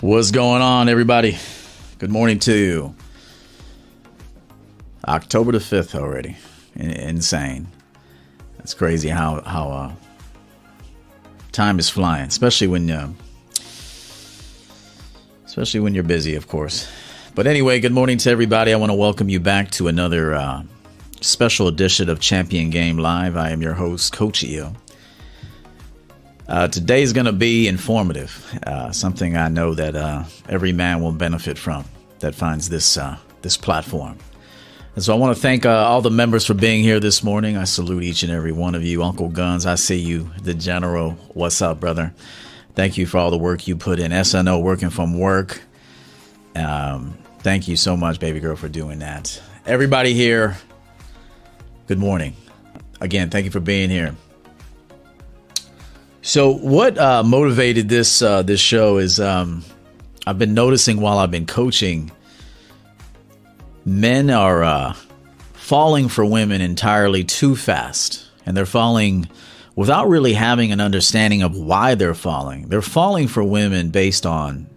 What's going on, everybody? Good morning to you. October the 5th already. Insane. It's crazy how, how uh, time is flying, especially when, uh, especially when you're busy, of course. But anyway, good morning to everybody. I want to welcome you back to another uh, special edition of Champion Game Live. I am your host, Coach EO. Uh, today is going to be informative, uh, something I know that uh, every man will benefit from that finds this uh, this platform. And so I want to thank uh, all the members for being here this morning. I salute each and every one of you. Uncle Guns, I see you. The General, what's up, brother? Thank you for all the work you put in. SNO working from work. Um, thank you so much, baby girl, for doing that. Everybody here, good morning. Again, thank you for being here. So, what uh, motivated this uh, this show is um, I've been noticing while I've been coaching, men are uh, falling for women entirely too fast, and they're falling without really having an understanding of why they're falling. They're falling for women based on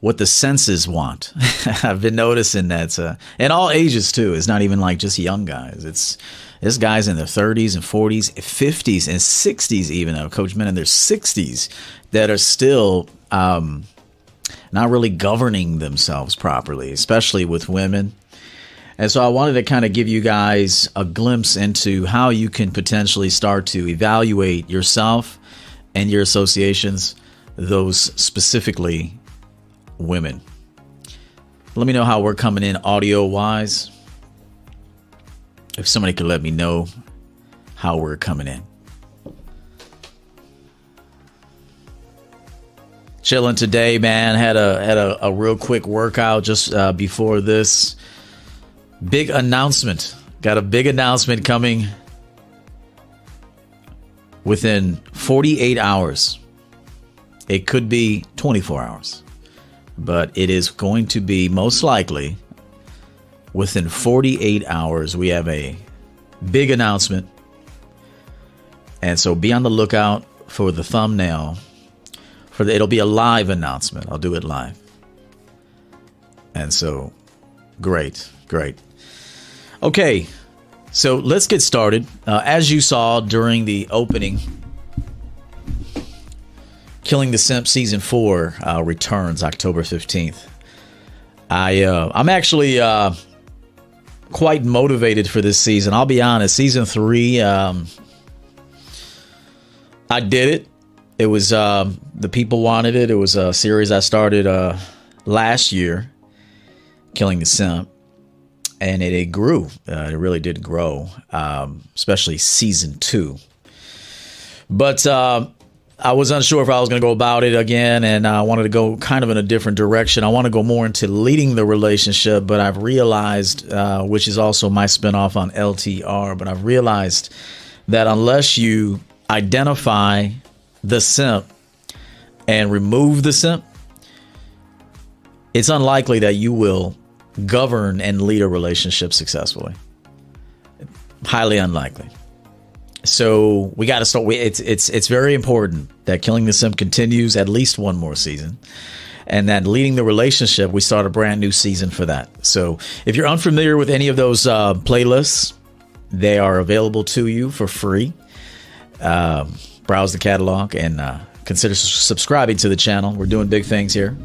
what the senses want. I've been noticing that, uh, and all ages too. It's not even like just young guys. It's this guys in their 30s and 40s, 50s and 60s, even though coach men in their 60s that are still um, not really governing themselves properly, especially with women. And so I wanted to kind of give you guys a glimpse into how you can potentially start to evaluate yourself and your associations, those specifically women. Let me know how we're coming in audio wise. If somebody could let me know how we're coming in. Chilling today, man. Had a had a, a real quick workout just uh, before this big announcement. Got a big announcement coming within 48 hours. It could be 24 hours but it is going to be most likely within 48 hours. We have a big announcement. And so be on the lookout for the thumbnail. For the, it'll be a live announcement. I'll do it live. And so great, great. Okay, so let's get started. Uh, as you saw during the opening Killing the Simp season four uh, returns October fifteenth. I uh, I'm actually uh, quite motivated for this season. I'll be honest. Season three, um, I did it. It was um, the people wanted it. It was a series I started uh, last year, Killing the Simp, and it, it grew. Uh, it really did grow, um, especially season two. But uh, I was unsure if I was going to go about it again, and I wanted to go kind of in a different direction. I want to go more into leading the relationship, but I've realized, uh, which is also my spinoff on LTR, but I've realized that unless you identify the simp and remove the simp, it's unlikely that you will govern and lead a relationship successfully. Highly unlikely. So we got to start. It's it's it's very important that Killing the Simp continues at least one more season, and that leading the relationship, we start a brand new season for that. So if you're unfamiliar with any of those uh, playlists, they are available to you for free. Um, browse the catalog and uh, consider subscribing to the channel. We're doing big things here.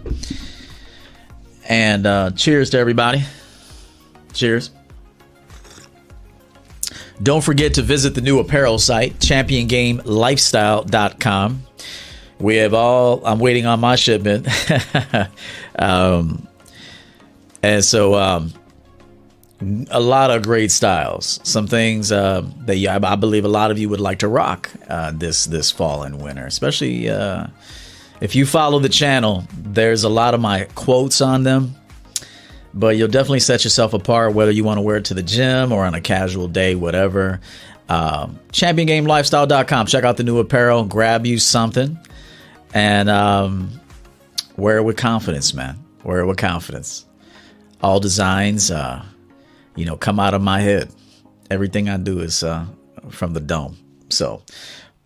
And uh, cheers to everybody. Cheers. Don't forget to visit the new apparel site, championgamelifestyle.com. We have all, I'm waiting on my shipment. um, and so, um, a lot of great styles. Some things uh, that you, I believe a lot of you would like to rock uh, this this fall and winter, especially uh, if you follow the channel. There's a lot of my quotes on them but you'll definitely set yourself apart whether you want to wear it to the gym or on a casual day, whatever. Um, ChampionGameLifestyle.com. Check out the new apparel, grab you something, and um, wear it with confidence, man. Wear it with confidence. All designs, uh, you know, come out of my head. Everything I do is uh, from the dome. So,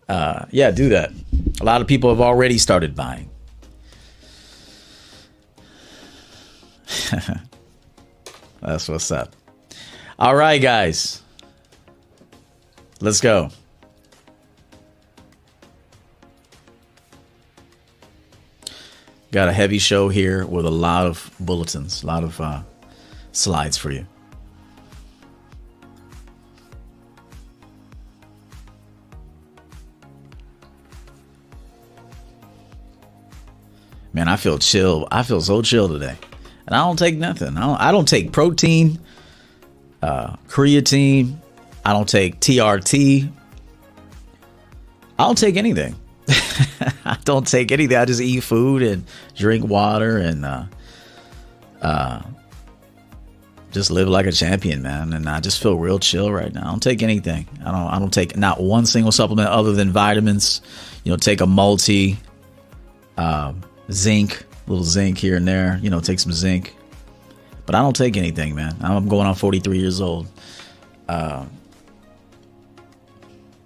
uh, yeah, do that. A lot of people have already started buying. That's what's up. All right, guys. Let's go. Got a heavy show here with a lot of bulletins, a lot of uh, slides for you. Man, I feel chill. I feel so chill today, and I don't take nothing. I don't, I don't take protein, uh, creatine. I don't take TRT. I don't take anything. I don't take anything. I just eat food and drink water and uh, uh, just live like a champion, man. And I just feel real chill right now. I don't take anything. I don't. I don't take not one single supplement other than vitamins. You know, take a multi, um, zinc, little zinc here and there. You know, take some zinc. But I don't take anything, man. I'm going on 43 years old. Uh,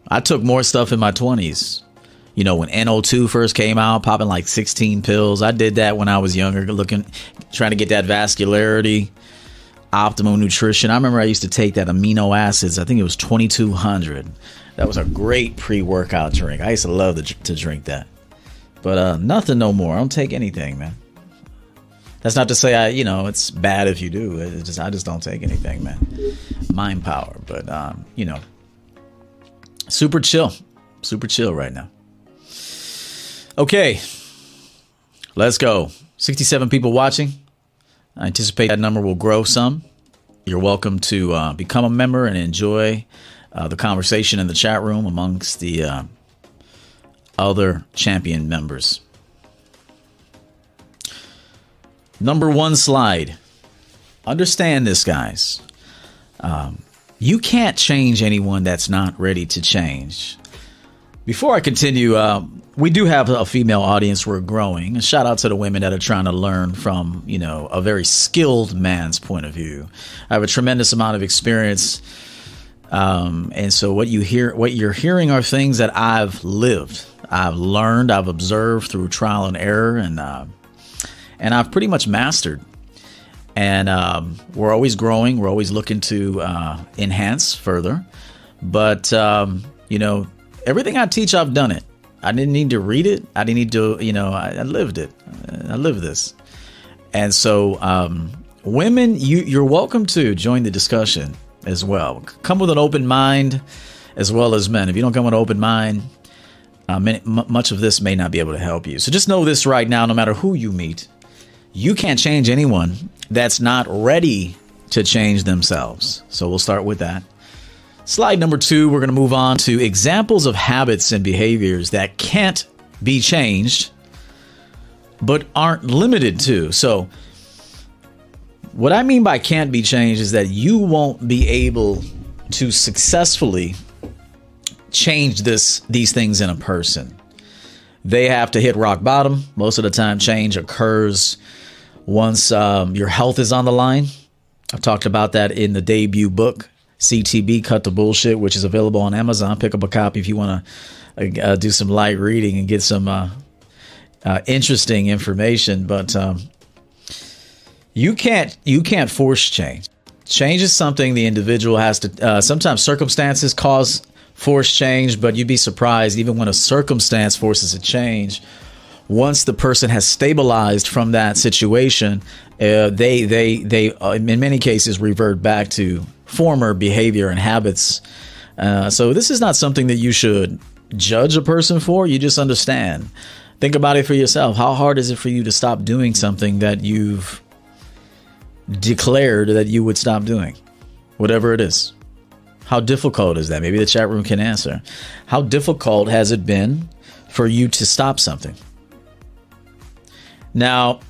I took more stuff in my 20s you know, when NO2 first came out, popping like 16 pills. I did that when I was younger, looking, trying to get that vascularity, optimal nutrition. I remember I used to take that amino acids. I think it was 2200. That was a great pre workout drink. I used to love to, to drink that. But uh, nothing no more. I don't take anything, man. That's not to say I, you know, it's bad if you do. It's just I just don't take anything, man. Mind power, but um, you know, super chill, super chill right now. Okay, let's go. 67 people watching. I anticipate that number will grow some. You're welcome to uh, become a member and enjoy uh, the conversation in the chat room amongst the uh, other champion members. Number one slide. Understand this, guys. Um, you can't change anyone that's not ready to change. Before I continue, uh, we do have a female audience. We're growing. shout out to the women that are trying to learn from, you know, a very skilled man's point of view. I have a tremendous amount of experience. Um, and so what you hear, what you're hearing are things that I've lived, I've learned, I've observed through trial and error, and uh, and I've pretty much mastered. And um, we're always growing. We're always looking to uh, enhance further. But um, you know, everything I teach, I've done it. I didn't need to read it. I didn't need to, you know, I, I lived it. I lived this. And so, um, women, you, you're welcome to join the discussion as well. Come with an open mind as well as men. If you don't come with an open mind, uh, many, m- much of this may not be able to help you. So just know this right now no matter who you meet, you can't change anyone that's not ready to change themselves. So we'll start with that. Slide number two, we're going to move on to examples of habits and behaviors that can't be changed, but aren't limited to. So, what I mean by can't be changed is that you won't be able to successfully change this these things in a person. They have to hit rock bottom. Most of the time, change occurs once um, your health is on the line. I've talked about that in the debut book, CTB Cut the Bullshit, which is available on Amazon. Pick up a copy if you want to uh, do some light reading and get some uh, uh, interesting information. But um, you can't you can't force change. Change is something the individual has to. Uh, sometimes circumstances cause force change, but you'd be surprised even when a circumstance forces a change. Once the person has stabilized from that situation, uh, they they they uh, in many cases revert back to former behavior and habits. Uh, so this is not something that you should judge a person for. You just understand. Think about it for yourself. How hard is it for you to stop doing something that you've declared that you would stop doing? Whatever it is. How difficult is that? Maybe the chat room can answer. How difficult has it been for you to stop something? Now,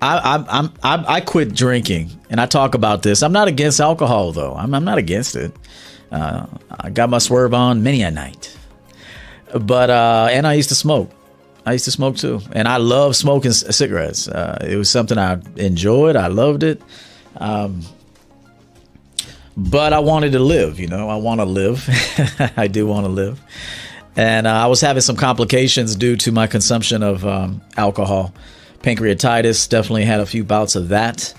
I, I'm, I'm, I quit drinking, and I talk about this. I'm not against alcohol, though. I'm, I'm not against it. Uh, I got my swerve on many a night, but uh, and I used to smoke. I used to smoke too, and I love smoking cigarettes. Uh, it was something I enjoyed. I loved it. Um, but I wanted to live. You know, I want to live. I do want to live, and uh, I was having some complications due to my consumption of um, alcohol pancreatitis. Definitely had a few bouts of that.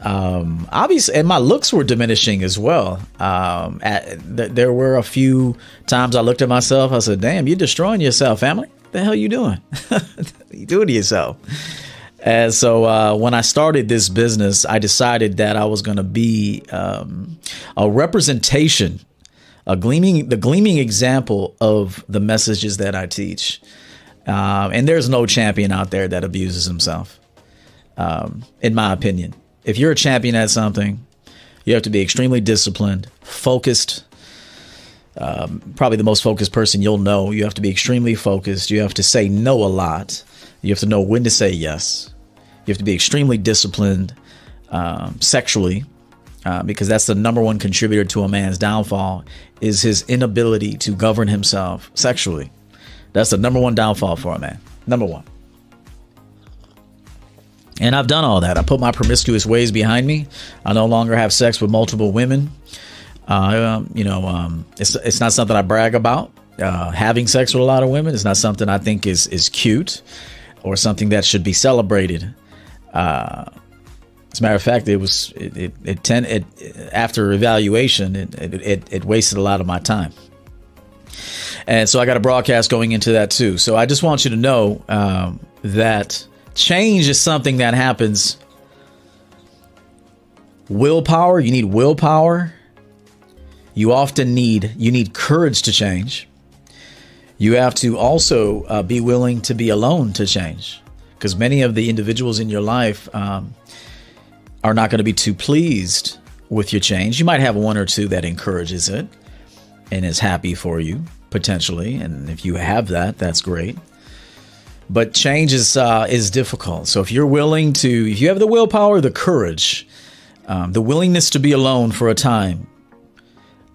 Um, obviously, and my looks were diminishing as well. Um, at, th- there were a few times I looked at myself. I said, "Damn, you're destroying yourself, family. What the hell you doing? you doing to yourself?" And so uh, when I started this business, I decided that I was going to be um, a representation, a gleaming, the gleaming example of the messages that I teach. Uh, and there's no champion out there that abuses himself, um, in my opinion. If you're a champion at something, you have to be extremely disciplined, focused. Um, probably the most focused person you'll know. You have to be extremely focused. You have to say no a lot. You have to know when to say yes. You have to be extremely disciplined um, sexually uh, because that's the number one contributor to a man's downfall is his inability to govern himself sexually. That's the number one downfall for a man. Number one. And I've done all that. I put my promiscuous ways behind me. I no longer have sex with multiple women. Uh, you know, um, it's it's not something I brag about. Uh, having sex with a lot of women is not something I think is is cute or something that should be celebrated. Uh, as a matter of fact, it was it it, it, ten, it after evaluation, it, it it wasted a lot of my time, and so I got a broadcast going into that too. So I just want you to know um, that change is something that happens. Willpower, you need willpower. You often need you need courage to change. You have to also uh, be willing to be alone to change because many of the individuals in your life um, are not going to be too pleased with your change. You might have one or two that encourages it and is happy for you potentially, and if you have that, that's great. But change is uh, is difficult. So if you're willing to, if you have the willpower, the courage, um, the willingness to be alone for a time,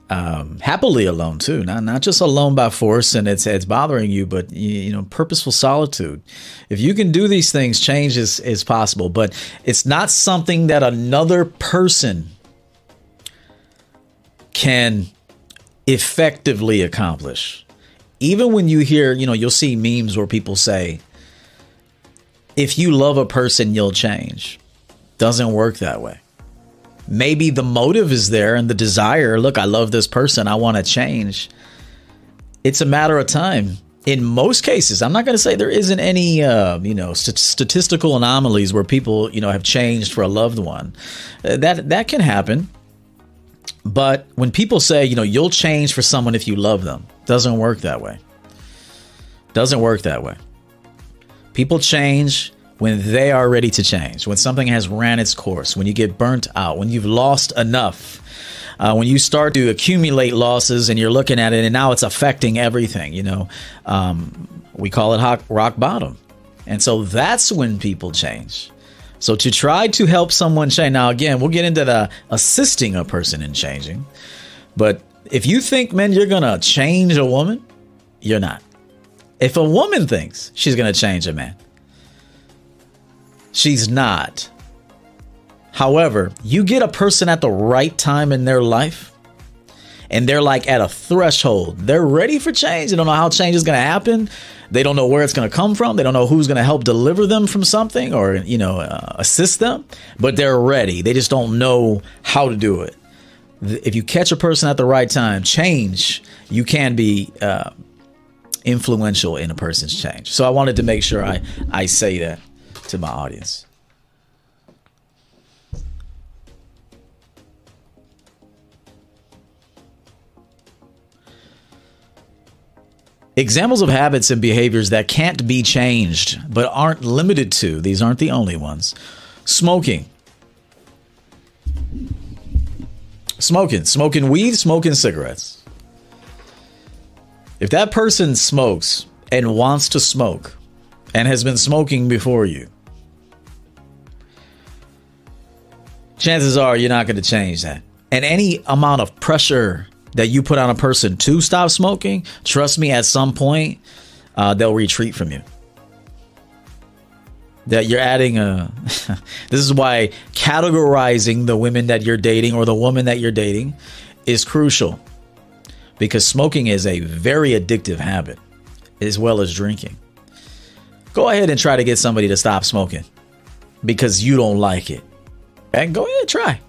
um, happily alone too, not not just alone by force and it's it's bothering you, but you, you, know purposeful solitude. If you can do these things, change is is possible, but it's not something that another person can effectively accomplish. Even when you hear, you know, you'll see memes where people say, "If you love a person, you'll change." Doesn't work that way maybe the motive is there and the desire look i love this person i want to change. It's a matter of time. In most cases i'm not going to say there isn't any uh, you know st- statistical anomalies where people you know have changed for a loved one. Uh, that that can happen. But when people say you know you'll change for someone if you love them doesn't work that way. Doesn't work that way. People change when they are ready to change, when something has ran its course, when you get burnt out, when you've lost enough, uh, when you start to accumulate losses and you're looking at it and now it's affecting everything, you know, um, we call it rock bottom. And so that's when people change. So to try to help someone change, now again, we'll get into the assisting a person in changing, but if you think, man, you're going to change a woman, you're not. If a woman thinks she's going to change a man, She's not. However, you get a person at the right time in their life and they're like at a threshold. They're ready for change. They don't know how change is going to happen. They don't know where it's going to come from. They don't know who's going to help deliver them from something or, you know, uh, assist them, but they're ready. They just don't know how to do it. If you catch a person at the right time, change, you can be uh, influential in a person's change. So I wanted to make sure I, I say that to my audience. Examples of habits and behaviors that can't be changed but aren't limited to, these aren't the only ones. Smoking. Smoking. Smoking weed, smoking cigarettes. If that person smokes and wants to smoke and has been smoking before you, chances are you're not going to change that. And any amount of pressure that you put on a person to stop smoking, trust me, at some point, uh, they'll retreat from you. That you're adding a. this is why categorizing the women that you're dating or the woman that you're dating is crucial. Because smoking is a very addictive habit, as well as drinking. Go ahead and try to get somebody to stop smoking because you don't like it. And go ahead, try.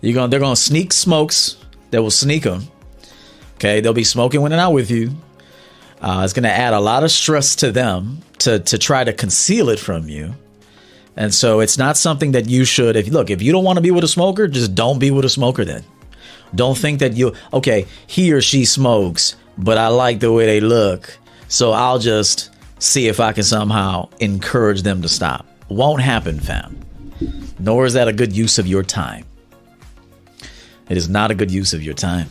You're gonna they're gonna sneak smokes. They will sneak them. Okay, they'll be smoking when they're not with you. Uh, it's gonna add a lot of stress to them to to try to conceal it from you. And so it's not something that you should. If look, if you don't want to be with a smoker, just don't be with a smoker. Then don't think that you okay. He or she smokes, but I like the way they look, so I'll just see if I can somehow encourage them to stop. Won't happen, fam. Nor is that a good use of your time. It is not a good use of your time.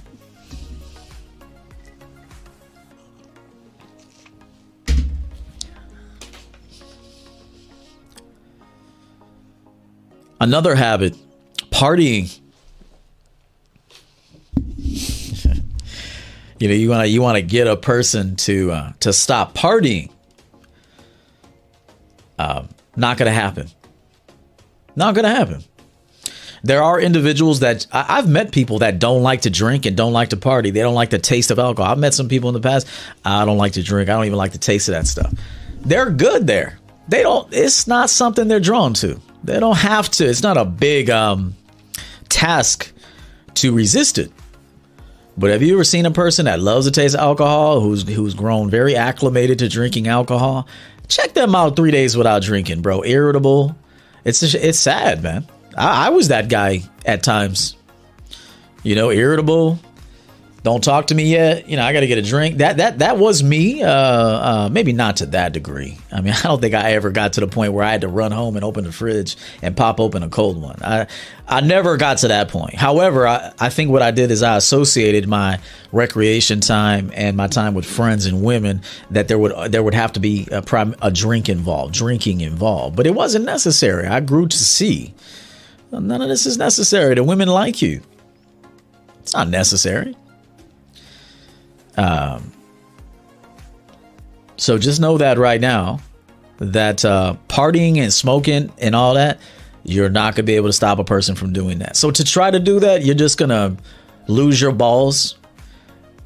Another habit, partying. you know, you want to you want to get a person to uh, to stop partying. Uh, not going to happen. Not going to happen. There are individuals that I, have met people that don't like to drink and don't like to party. They don't like the taste of alcohol. I've met some people in the past. I don't like to drink. I don't even like the taste of that stuff. They're good there. They don't. It's not something they're drawn to. They don't have to. It's not a big um, task to resist it. But have you ever seen a person that loves the taste of alcohol, who's who's grown very acclimated to drinking alcohol? Check them out three days without drinking, bro. Irritable. It's just, it's sad, man. I, I was that guy at times. You know, irritable, don't talk to me yet. You know, I got to get a drink. That that that was me. Uh, uh, maybe not to that degree. I mean, I don't think I ever got to the point where I had to run home and open the fridge and pop open a cold one. I I never got to that point. However, I, I think what I did is I associated my recreation time and my time with friends and women that there would there would have to be a, prim, a drink involved, drinking involved. But it wasn't necessary. I grew to see none of this is necessary. The women like you. It's not necessary. Um, so just know that right now, that uh, partying and smoking and all that, you're not gonna be able to stop a person from doing that. So to try to do that, you're just gonna lose your balls,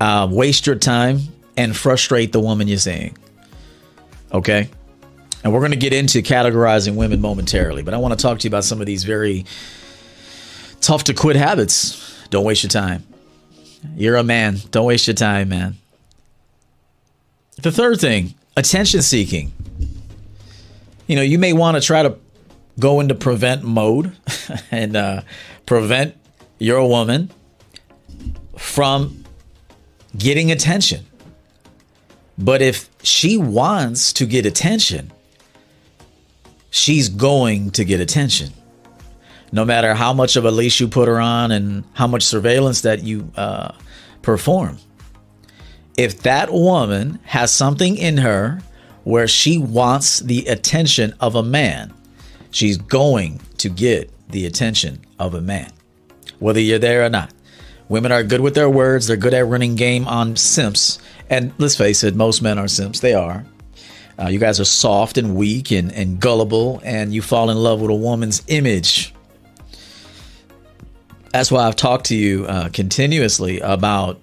uh, waste your time, and frustrate the woman you're seeing. Okay. And we're going to get into categorizing women momentarily, but I want to talk to you about some of these very tough to quit habits. Don't waste your time. You're a man. Don't waste your time, man. The third thing, attention seeking. You know, you may want to try to go into prevent mode and uh, prevent your woman from getting attention. But if she wants to get attention, she's going to get attention no matter how much of a leash you put her on and how much surveillance that you uh, perform. If that woman has something in her where she wants the attention of a man, she's going to get the attention of a man, whether you're there or not. Women are good with their words, they're good at running game on simps. And let's face it, most men are simps. They are. Uh, you guys are soft and weak and, and gullible, and you fall in love with a woman's image that's why I've talked to you uh, continuously about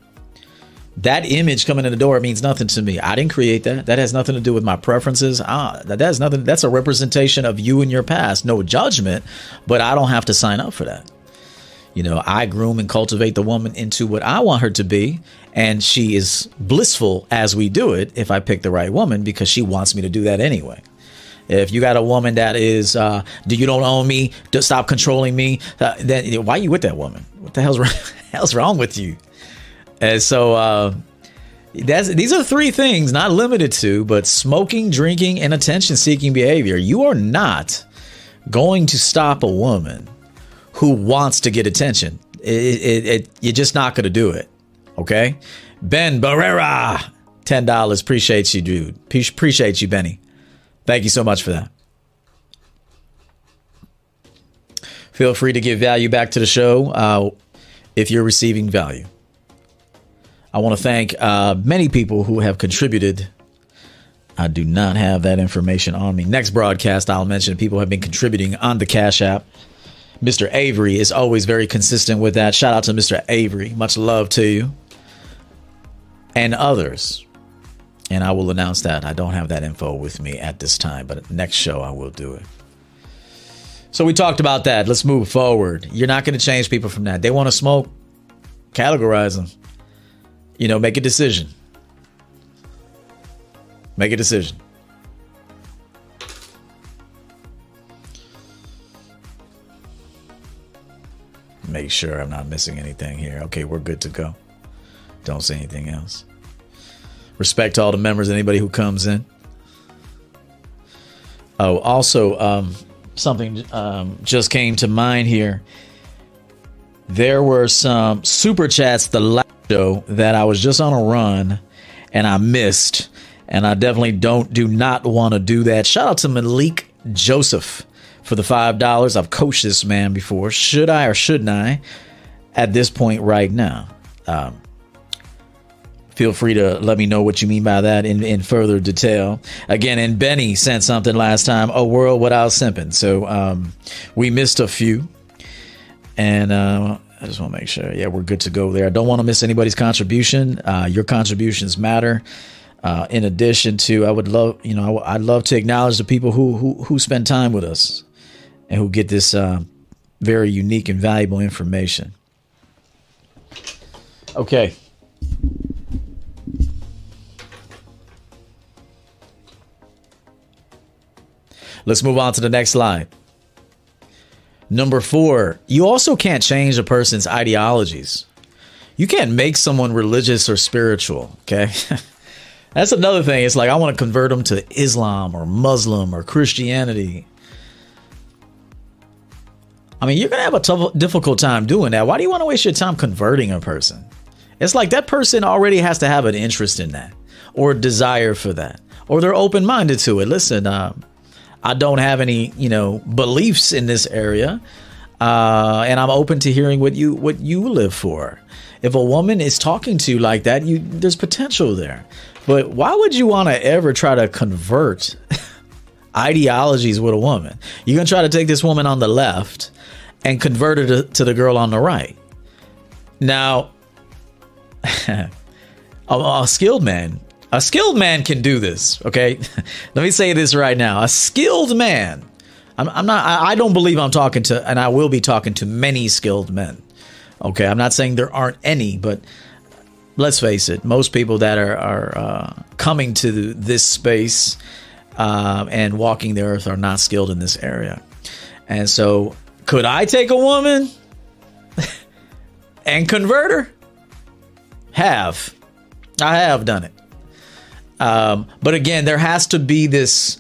that image coming in the door means nothing to me. I didn't create that. That has nothing to do with my preferences. Ah, that has nothing. That's a representation of you and your past. No judgment, but I don't have to sign up for that. You know, I groom and cultivate the woman into what I want her to be, and she is blissful as we do it if I pick the right woman because she wants me to do that anyway. If you got a woman that is, uh, do you don't own me? To stop controlling me. Uh, then why are you with that woman? What the hell's wrong, hell's wrong with you? And so uh, that's these are three things, not limited to, but smoking, drinking, and attention-seeking behavior. You are not going to stop a woman who wants to get attention. It, it, it, you're just not going to do it. Okay, Ben Barrera, ten dollars. Appreciate you, dude. Appreciate you, Benny. Thank you so much for that. Feel free to give value back to the show uh, if you're receiving value. I want to thank uh, many people who have contributed. I do not have that information on me. Next broadcast, I'll mention people have been contributing on the Cash App. Mr. Avery is always very consistent with that. Shout out to Mr. Avery. Much love to you. And others And I will announce that. I don't have that info with me at this time, but next show I will do it. So we talked about that. Let's move forward. You're not going to change people from that. They want to smoke, categorize them. You know, make a decision. Make a decision. Make sure I'm not missing anything here. Okay, we're good to go. Don't say anything else. Respect to all the members, anybody who comes in. Oh, also, um, something um, just came to mind here. There were some super chats the last show that I was just on a run and I missed, and I definitely don't do not want to do that. Shout out to Malik Joseph for the five dollars. I've coached this man before. Should I or shouldn't I? At this point, right now. Um, feel free to let me know what you mean by that in, in further detail. Again, and Benny sent something last time, a world without simping. So um, we missed a few. And uh, I just want to make sure, yeah, we're good to go there. I don't want to miss anybody's contribution. Uh, your contributions matter. Uh, in addition to, I would love, you know, I, would love to acknowledge the people who, who, who spend time with us and who get this uh, very unique and valuable information. Okay. Let's move on to the next slide. Number four, you also can't change a person's ideologies. You can't make someone religious or spiritual, okay? That's another thing. It's like, I want to convert them to Islam or Muslim or Christianity. I mean, you're going to have a tough, difficult time doing that. Why do you want to waste your time converting a person? It's like that person already has to have an interest in that or desire for that, or they're open minded to it. Listen, um, I don't have any, you know, beliefs in this area, uh, and I'm open to hearing what you what you live for. If a woman is talking to you like that, you there's potential there. But why would you want to ever try to convert ideologies with a woman? You're gonna try to take this woman on the left and convert her to, to the girl on the right. Now, a, a skilled man a skilled man can do this, okay? Let me say this right now. A skilled man, I'm, I'm not, I, I don't believe I'm talking to, and I will be talking to many skilled men, okay? I'm not saying there aren't any, but let's face it, most people that are, are uh, coming to this space uh, and walking the earth are not skilled in this area. And so, could I take a woman and convert her? Have. I have done it. Um, but again, there has to be this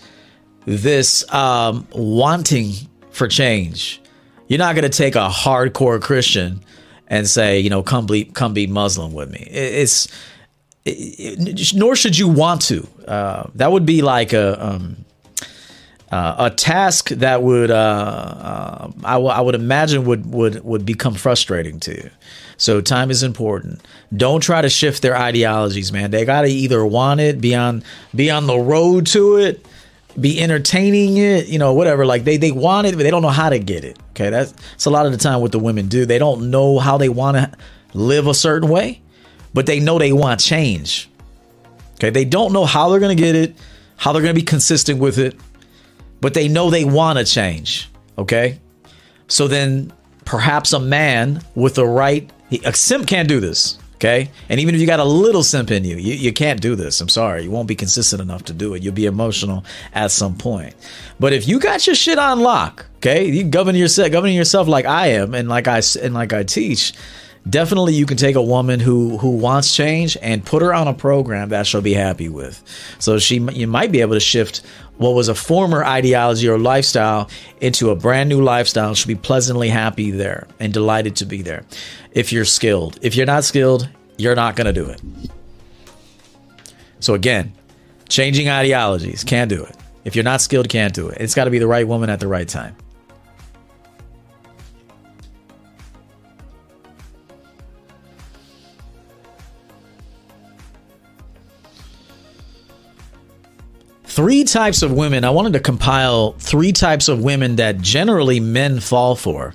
this um, wanting for change. You're not going to take a hardcore Christian and say, you know, come be come be Muslim with me. It's it, nor should you want to. Uh, that would be like a um, uh, a task that would uh, uh I, w- I would imagine would would would become frustrating to you. So time is important. Don't try to shift their ideologies, man. They got to either want it, be on be on the road to it, be entertaining it, you know, whatever. Like they they want it, but they don't know how to get it. Okay, that's, that's a lot of the time what the women do. They don't know how they want to live a certain way, but they know they want change. Okay, they don't know how they're to get it, how they're to be consistent with it, but they know they want to change. Okay, so then perhaps a man with the right a simp can't do this. Okay. And even if you got a little simp in you, you, you can't do this. I'm sorry. You won't be consistent enough to do it. You'll be emotional at some point. But if you got your shit on lock, okay, you govern yourself, governing yourself like I am and like I, and like I teach, definitely you can take a woman who who wants change and put her on a program that she'll be happy with so she you might be able to shift what was a former ideology or lifestyle into a brand new lifestyle she'll be pleasantly happy there and delighted to be there. If you're skilled. If you're not skilled you're not going to do it. So again changing ideologies can't do it. If you're not skilled can't do it. It's got to be the right woman at the right time three types of women. I wanted to compile three types of women that generally men fall for.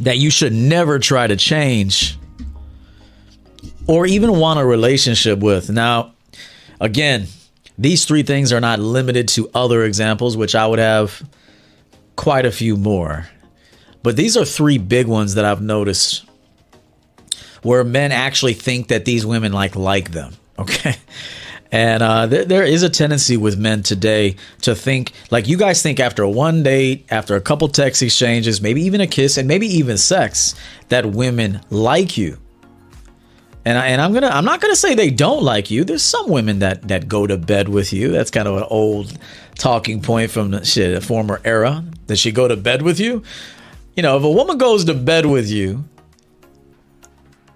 That you should never try to change or even want a relationship with. Now, again, these three things are not limited to other examples, which I would have quite a few more. But these are three big ones that I've noticed where men actually think that these women like like them. Okay. And uh, there, is a tendency with men today to think like you guys think after one date, after a couple text exchanges, maybe even a kiss, and maybe even sex, that women like you. And, I, and I'm gonna I'm not gonna say they don't like you. There's some women that that go to bed with you. That's kind of an old talking point from the shit, a former era. Does she go to bed with you? You know, if a woman goes to bed with you,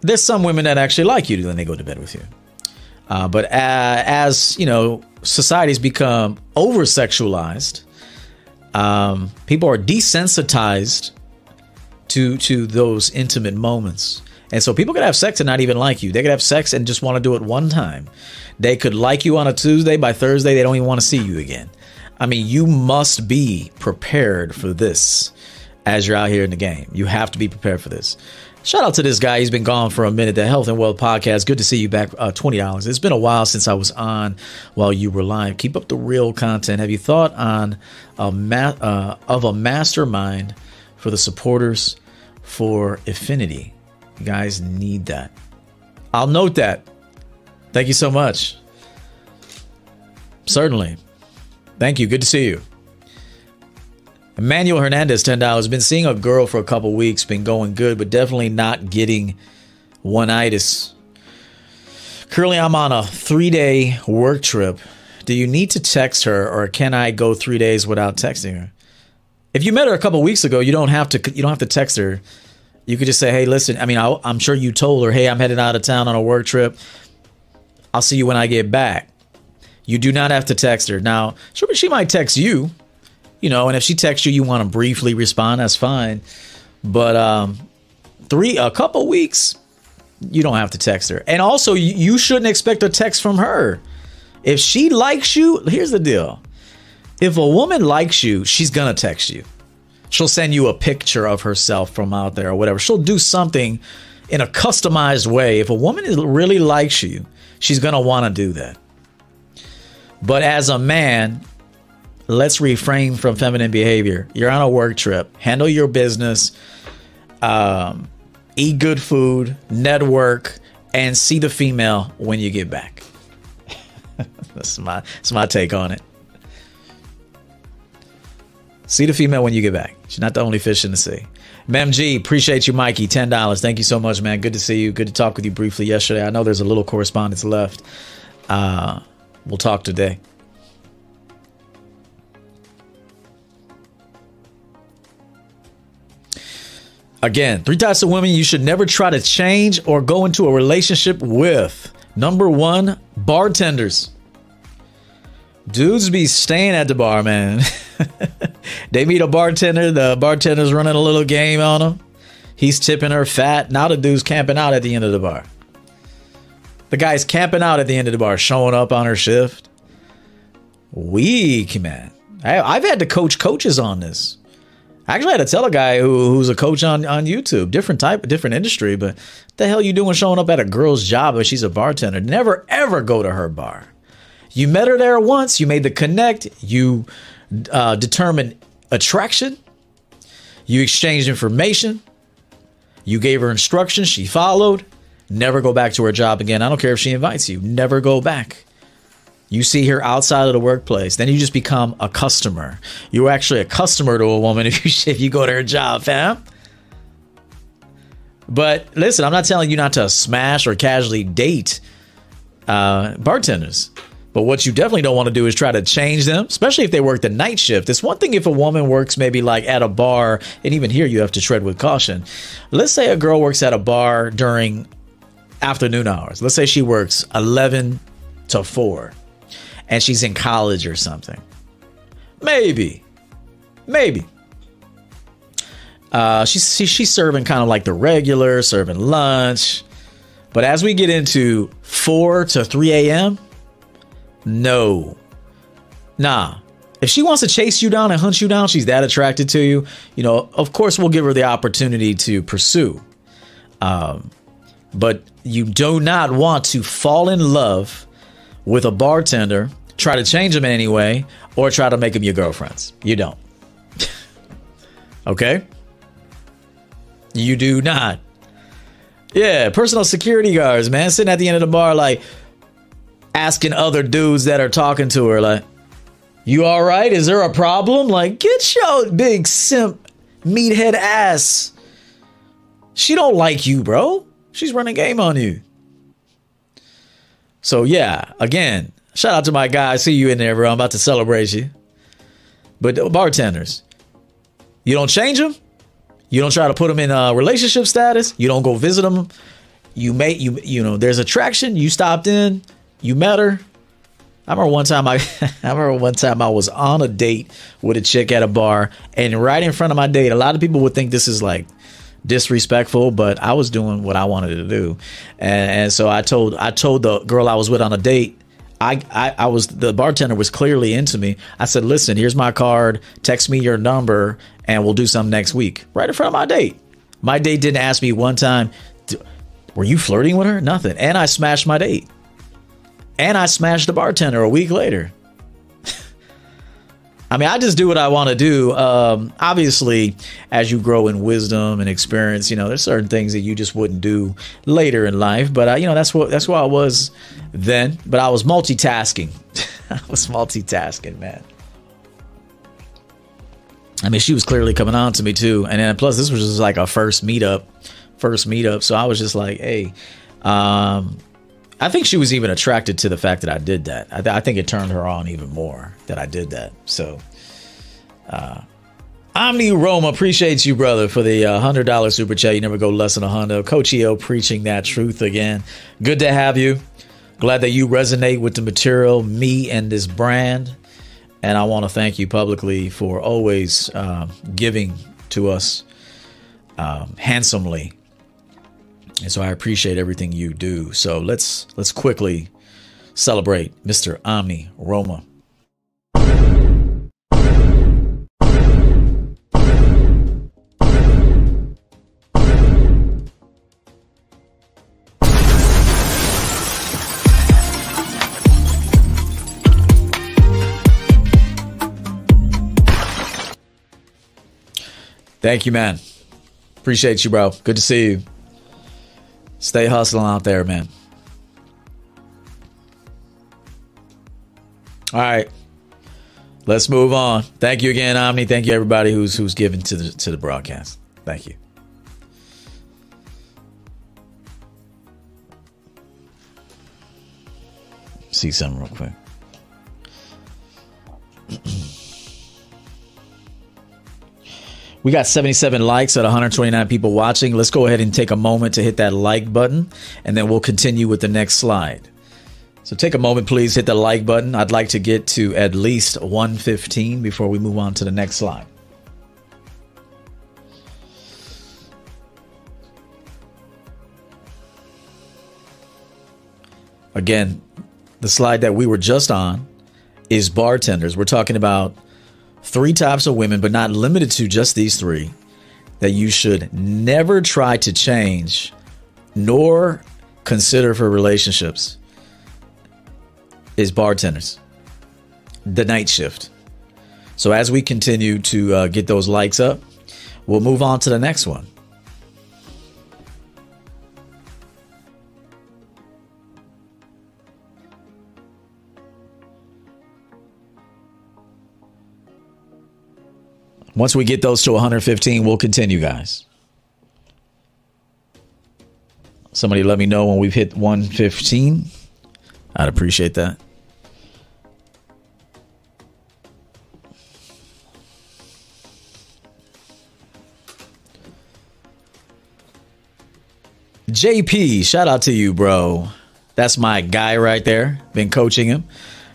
there's some women that actually like you when they go to bed with you. Uh, but uh, as you know, society's become over sexualized. Um, people are desensitized to to those intimate moments, and so people could have sex and not even like you. They could have sex and just want to do it one time. They could like you on a Tuesday. By Thursday, they don't even want to see you again. I mean, you must be prepared for this as you're out here in the game. You have to be prepared for this. Shout out to this guy. He's been gone for a minute. The Health and Wealth Podcast. Good to see you back. Uh, Twenty dollars. It's been a while since I was on while you were live. Keep up the real content. Have you thought on a ma- uh, of a mastermind for the supporters for Affinity? You guys need that. I'll note that. Thank you so much. Certainly. Thank you. Good to see you. Emmanuel Hernandez, ten dollars. Been seeing a girl for a couple weeks. Been going good, but definitely not getting oneitis. Currently, I'm on a three day work trip. Do you need to text her, or can I go three days without texting her? If you met her a couple weeks ago, you don't have to. You don't have to text her. You could just say, "Hey, listen. I mean, I, I'm sure you told her, hey, I'm headed out of town on a work trip. I'll see you when I get back." You do not have to text her. Now, she might text you you know, and if she texts you, you want to briefly respond, that's fine. But um, three, a couple weeks, you don't have to text her. And also, you shouldn't expect a text from her. If she likes you, here's the deal. If a woman likes you, she's going to text you. She'll send you a picture of herself from out there or whatever. She'll do something in a customized way. If a woman really likes you, she's going to want to do that. But as a man, let's refrain from feminine behavior. You're on a work trip. Handle your business. Um, eat good food, network, and see the female when you get back. that's my that's my take on it. See the female when you get back. She's not the only fish in the sea. Mem G, appreciate you, Mikey. Ten dollars. Thank you so much, man. Good to see you. Good to talk with you briefly yesterday. I know there's a little correspondence left. Uh, we'll talk today. Again, three types of women you should never try to change or go into a relationship with. Number one, bartenders. Dudes be staying at the bar, man. they meet a bartender, the bartender's running a little game on them. He's tipping her fat. Now the dude's camping out at the end of the bar. The guy's camping out at the end of the bar, showing up on her shift. Weak, man. I, I've had to coach coaches on this. I actually had to tell a guy who, who's a coach on, on YouTube, different type, different industry, but the hell you doing showing up at a girl's job if she's a bartender? Never ever go to her bar. You met her there once, you made the connect, you uh, determined attraction, you exchanged information, you gave her instructions, she followed. Never go back to her job again. I don't care if she invites you. Never go back. You see her outside of the workplace, then you just become a customer. You're actually a customer to a woman if you if you go to her job, fam. But listen, I'm not telling you not to smash or casually date uh, bartenders. But what you definitely don't want to do is try to change them, especially if they work the night shift. It's one thing if a woman works maybe like at a bar, and even here you have to tread with caution. Let's say a girl works at a bar during afternoon hours. Let's say she works 11 to 4 and she's in college or something. Maybe. Maybe. Uh, she's she's serving kind of like the regular, serving lunch. But as we get into 4 to 3 a.m., no. Nah. If she wants to chase you down and hunt you down, she's that attracted to you, you know, of course we'll give her the opportunity to pursue. Um, But you do not want to fall in love with a bartender, try to change them in any way, or try to make them your girlfriends. You don't. okay? You do not. Yeah, personal security guards, man, sitting at the end of the bar, like asking other dudes that are talking to her, like, "You all right? Is there a problem? Like, get your big simp meathead ass. She don't like you, bro. She's running game on you." So yeah, again, shout out to my guy. I see you in there, bro. I'm about to celebrate you. But bartenders, you don't change them. You don't try to put them in a relationship status. You don't go visit them. You may you you know there's attraction. You stopped in. You met her. I remember one time I, I remember one time I was on a date with a chick at a bar, and right in front of my date, a lot of people would think this is like disrespectful, but I was doing what I wanted to do, and, and so I told I told the girl I was with on a date. I, I, I was the bartender was clearly into me. I said, "Listen, here's my card. Text me your number, and we'll do something next week." Right in front of my date. My date didn't ask me one time, "Were you flirting with her?" Nothing. And I smashed my date. And I smashed the bartender a week later. I mean, I just do what I want to do. Um, obviously, as you grow in wisdom and experience, you know, there's certain things that you just wouldn't do later in life. But uh, you know, that's what that's what I was then. But I was multitasking. I was multitasking, man. I mean, she was clearly coming on to me too, and then plus this was just like a first meetup, first meetup. So I was just like, hey, um, I think she was even attracted to the fact that I did that. I, th- I think it turned her on even more that I did that. So, uh, Omni Roma appreciates you, brother, for the uh, hundred dollar super chat. You never go less than a hundred. Coach EO preaching that truth again. Good to have you. Glad that you resonate with the material, me and this brand. And I want to thank you publicly for always uh, giving to us um, handsomely and so I appreciate everything you do. So let's let's quickly celebrate Mr. Omni Roma. Thank you, man. Appreciate you, bro. Good to see you. Stay hustling out there, man. All right. Let's move on. Thank you again, Omni. Thank you everybody who's who's given to the to the broadcast. Thank you. See something real quick. We got 77 likes at 129 people watching. Let's go ahead and take a moment to hit that like button, and then we'll continue with the next slide. So take a moment, please, hit the like button. I'd like to get to at least 115 before we move on to the next slide. Again, the slide that we were just on is bartenders. We're talking about three types of women, but not limited to just these three, that you should never try to change nor consider for relationships is bartenders, the night shift. So as we continue to uh, get those likes up, we'll move on to the next one. Once we get those to 115, we'll continue, guys. Somebody let me know when we've hit 115. I'd appreciate that. JP, shout out to you, bro. That's my guy right there. Been coaching him.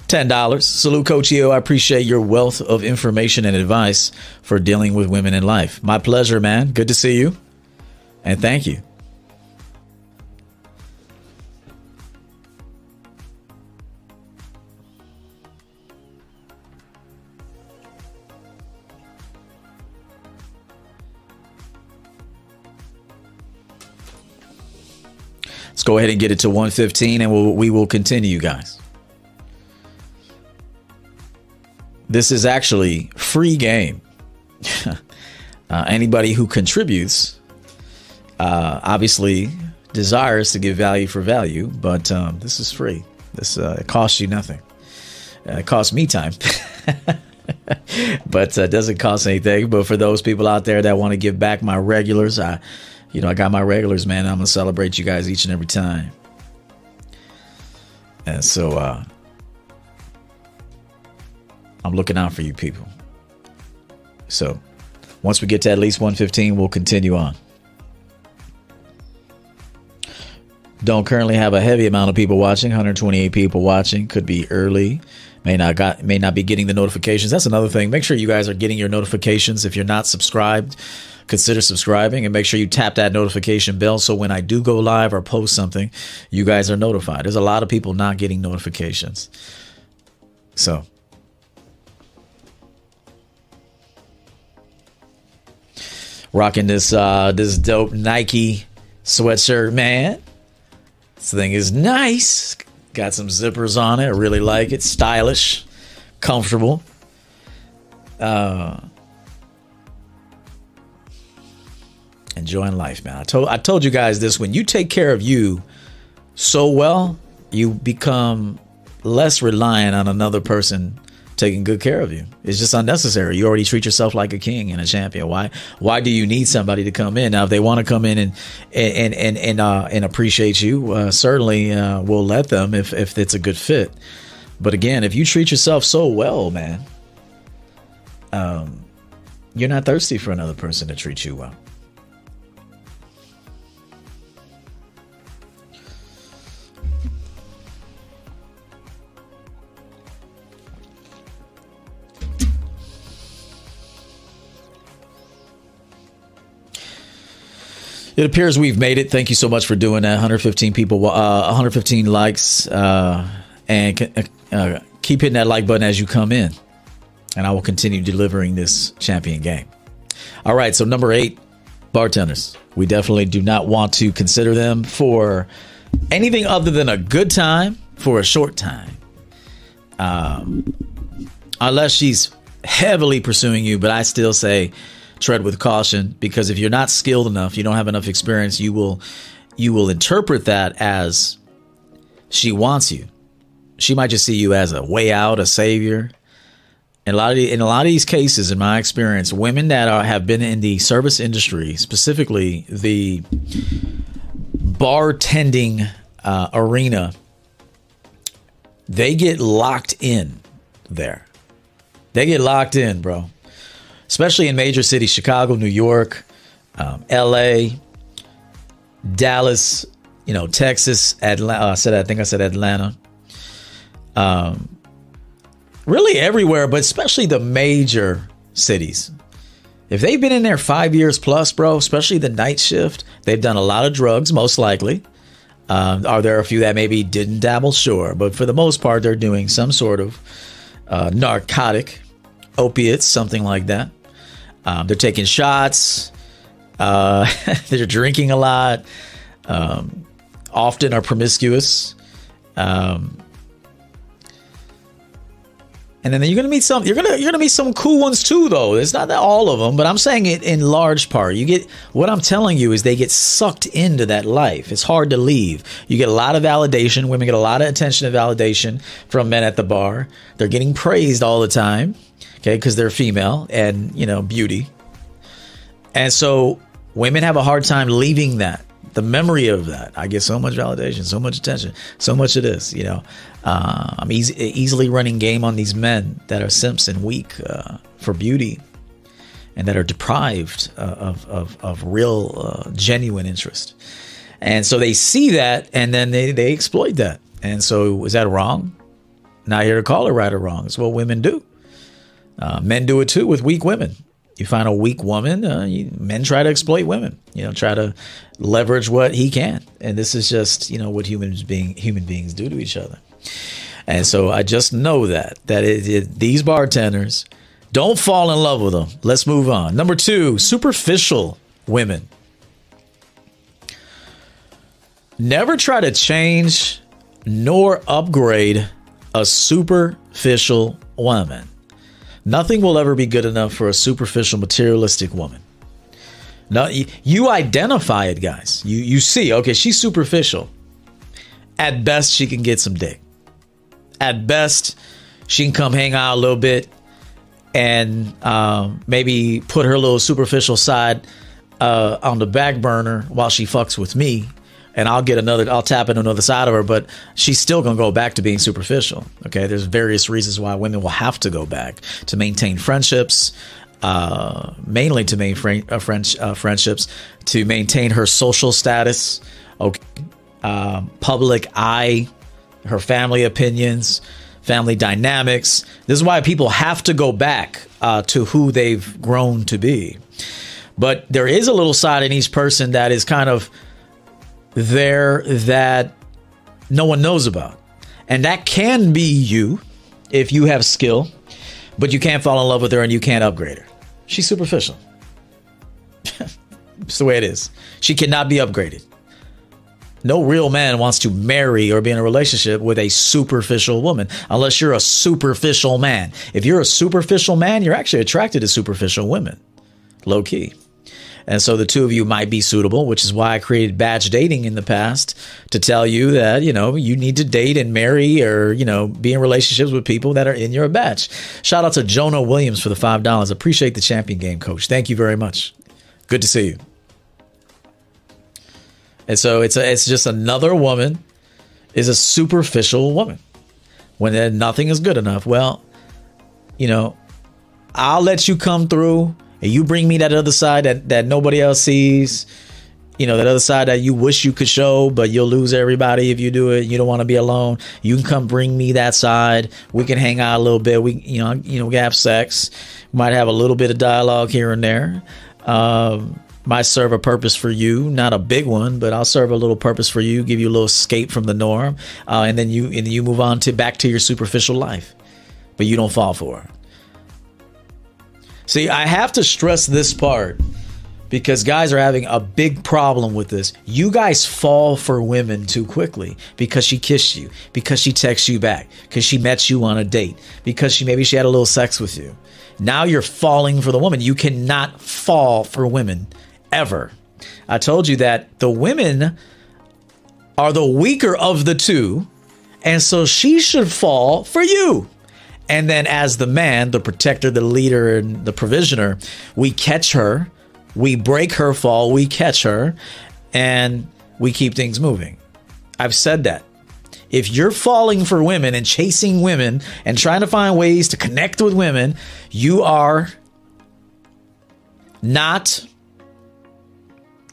$10. Salute Coach. I appreciate your wealth of information and advice for dealing with women in life. My pleasure, man. Good to see you. And thank you. Let's go ahead and get it to 115 and we'll, we will continue, guys. This is actually free game. uh, anybody who contributes uh, obviously desires to give value for value, but um, this is free. This uh, it costs you nothing. Uh, it costs me time. but uh, doesn't cost anything. But for those people out there that want to give back my regulars, I you know, I got my regulars, man. I'm gonna celebrate you guys each and every time. And so uh I'm looking out for you people. So once we get to at least 115, we'll continue on. Don't currently have a heavy amount of people watching, 128 people watching, could be early. May not got may not be getting the notifications. That's another thing. Make sure you guys are getting your notifications if you're not subscribed consider subscribing and make sure you tap that notification bell so when I do go live or post something, you guys are notified. There's a lot of people not getting notifications. So, rocking this uh this dope Nike sweatshirt, man. This thing is nice. Got some zippers on it. I really like it. Stylish, comfortable. Uh enjoying life, man. I told I told you guys this when you take care of you so well, you become less reliant on another person taking good care of you. It's just unnecessary. You already treat yourself like a king and a champion. Why why do you need somebody to come in? Now if they want to come in and and and and uh, and appreciate you, uh, certainly uh, we'll let them if if it's a good fit. But again, if you treat yourself so well, man, um, you're not thirsty for another person to treat you well. It appears we've made it. Thank you so much for doing that. 115 people, uh, 115 likes, uh, and uh, keep hitting that like button as you come in, and I will continue delivering this champion game. All right, so number eight, bartenders. We definitely do not want to consider them for anything other than a good time for a short time, um, unless she's heavily pursuing you. But I still say tread with caution because if you're not skilled enough, you don't have enough experience, you will you will interpret that as she wants you. She might just see you as a way out, a savior. In a lot of the, in a lot of these cases, in my experience, women that are, have been in the service industry, specifically the bartending uh, arena, they get locked in there. They get locked in, bro especially in major cities Chicago, New York, um, LA, Dallas, you know, Texas, Atlanta. Uh, I said, I think I said Atlanta. Um, really everywhere, but especially the major cities. If they've been in there five years plus, bro, especially the night shift, they've done a lot of drugs, most likely. Um, are there a few that maybe didn't dabble? Sure. But for the most part, they're doing some sort of uh, narcotic, opiates, something like that. Um, they're taking shots. Uh, they're drinking a lot. Um, often are promiscuous. Um, and then you're gonna meet some. You're gonna you're gonna meet some cool ones too, though. It's not that all of them, but I'm saying it in large part. You get what I'm telling you is they get sucked into that life. It's hard to leave. You get a lot of validation. Women get a lot of attention and validation from men at the bar. They're getting praised all the time okay, because they're female and, you know, beauty. And so women have a hard time leaving that, the memory of that. I get so much validation, so much attention, so much of this, you know. Uh, I'm easy, easily running game on these men that are simps and weak uh, for beauty and that are deprived uh, of, of, of real, uh, genuine interest. And so they see that and then they, they exploit that. And so is that wrong? Not here to call it right or wrong. It's what women do. Uh, men do it too with weak women. You find a weak woman, uh, you, men try to exploit women. You know, try to leverage what he can, and this is just you know what humans being human beings do to each other. And so I just know that that it, it, these bartenders don't fall in love with them. Let's move on. Number two, superficial women. Never try to change nor upgrade a superficial woman. Nothing will ever be good enough for a superficial, materialistic woman. No, you identify it, guys. You you see, okay, she's superficial. At best, she can get some dick. At best, she can come hang out a little bit and um, maybe put her little superficial side uh, on the back burner while she fucks with me and I'll get another, I'll tap into another side of her, but she's still going to go back to being superficial. Okay. There's various reasons why women will have to go back to maintain friendships, uh, mainly to maintain uh, uh, friendships, to maintain her social status, okay, uh, public eye, her family opinions, family dynamics. This is why people have to go back uh, to who they've grown to be. But there is a little side in each person that is kind of there that no one knows about. And that can be you if you have skill, but you can't fall in love with her and you can't upgrade her. She's superficial. it's the way it is. She cannot be upgraded. No real man wants to marry or be in a relationship with a superficial woman unless you're a superficial man. If you're a superficial man, you're actually attracted to superficial women. Low key. And so the two of you might be suitable, which is why I created batch dating in the past to tell you that, you know, you need to date and marry or, you know, be in relationships with people that are in your batch. Shout out to Jonah Williams for the $5. Appreciate the champion game, coach. Thank you very much. Good to see you. And so it's a, it's just another woman is a superficial woman. When nothing is good enough, well, you know, I'll let you come through and you bring me that other side that, that nobody else sees you know that other side that you wish you could show but you'll lose everybody if you do it. You don't want to be alone. You can come bring me that side. We can hang out a little bit. We you know you know we have sex. We might have a little bit of dialogue here and there. Um, might serve a purpose for you. Not a big one but i'll serve a little purpose for you give you a little escape from the norm. Uh, and then you and you move on to back to your superficial life. But you don't fall for it See, I have to stress this part because guys are having a big problem with this. You guys fall for women too quickly because she kissed you, because she texts you back, because she met you on a date, because she maybe she had a little sex with you. Now you're falling for the woman. You cannot fall for women ever. I told you that the women are the weaker of the two, and so she should fall for you. And then, as the man, the protector, the leader, and the provisioner, we catch her, we break her fall, we catch her, and we keep things moving. I've said that. If you're falling for women and chasing women and trying to find ways to connect with women, you are not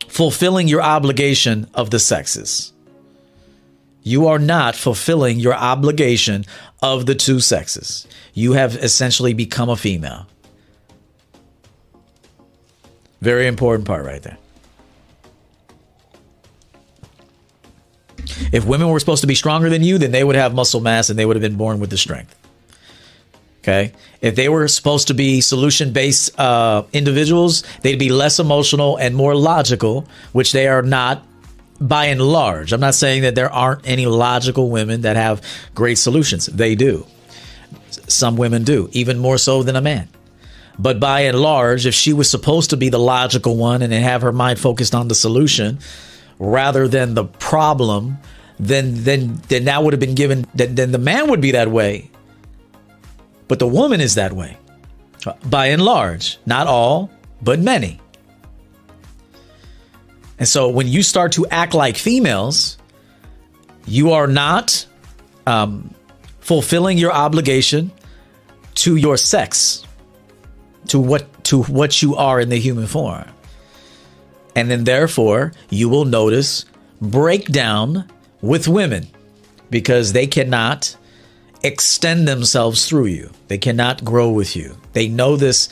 fulfilling your obligation of the sexes. You are not fulfilling your obligation of the two sexes. You have essentially become a female. Very important part right there. If women were supposed to be stronger than you, then they would have muscle mass and they would have been born with the strength. Okay. If they were supposed to be solution based uh, individuals, they'd be less emotional and more logical, which they are not by and large. I'm not saying that there aren't any logical women that have great solutions. They do. Some women do, even more so than a man. But by and large, if she was supposed to be the logical one and have her mind focused on the solution rather than the problem, then then then that would have been given then, then the man would be that way. But the woman is that way. By and large, not all, but many. And so when you start to act like females, you are not um, fulfilling your obligation to your sex, to what to what you are in the human form. And then therefore, you will notice breakdown with women because they cannot extend themselves through you. They cannot grow with you. They know this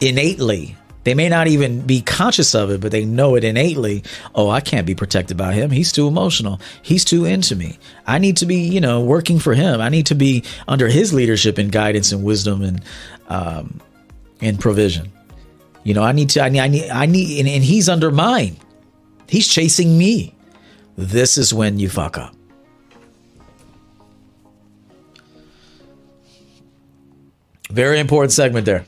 innately they may not even be conscious of it, but they know it innately. Oh, I can't be protected by him. He's too emotional. He's too into me. I need to be, you know, working for him. I need to be under his leadership and guidance and wisdom and um, and provision. You know, I need to. I need. I need. I need and, and he's under mine. He's chasing me. this is when you fuck up. Very important segment there.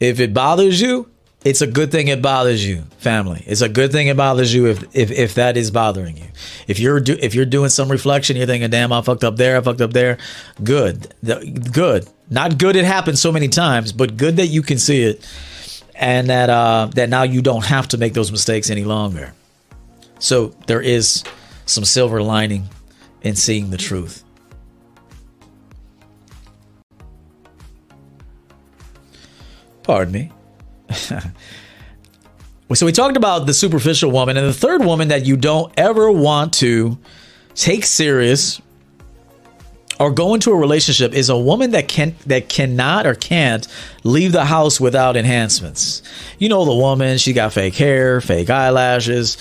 If it bothers you, it's a good thing it bothers you, family. It's a good thing it bothers you if if, if that is bothering you. If you're do, if you're doing some reflection, you're thinking, "Damn, I fucked up there, I fucked up there." Good, good. Not good. It happens so many times, but good that you can see it, and that uh, that now you don't have to make those mistakes any longer. So there is some silver lining in seeing the truth. Pardon me. so we talked about the superficial woman and the third woman that you don't ever want to take serious or go into a relationship is a woman that can that cannot or can't leave the house without enhancements. You know the woman, she got fake hair, fake eyelashes.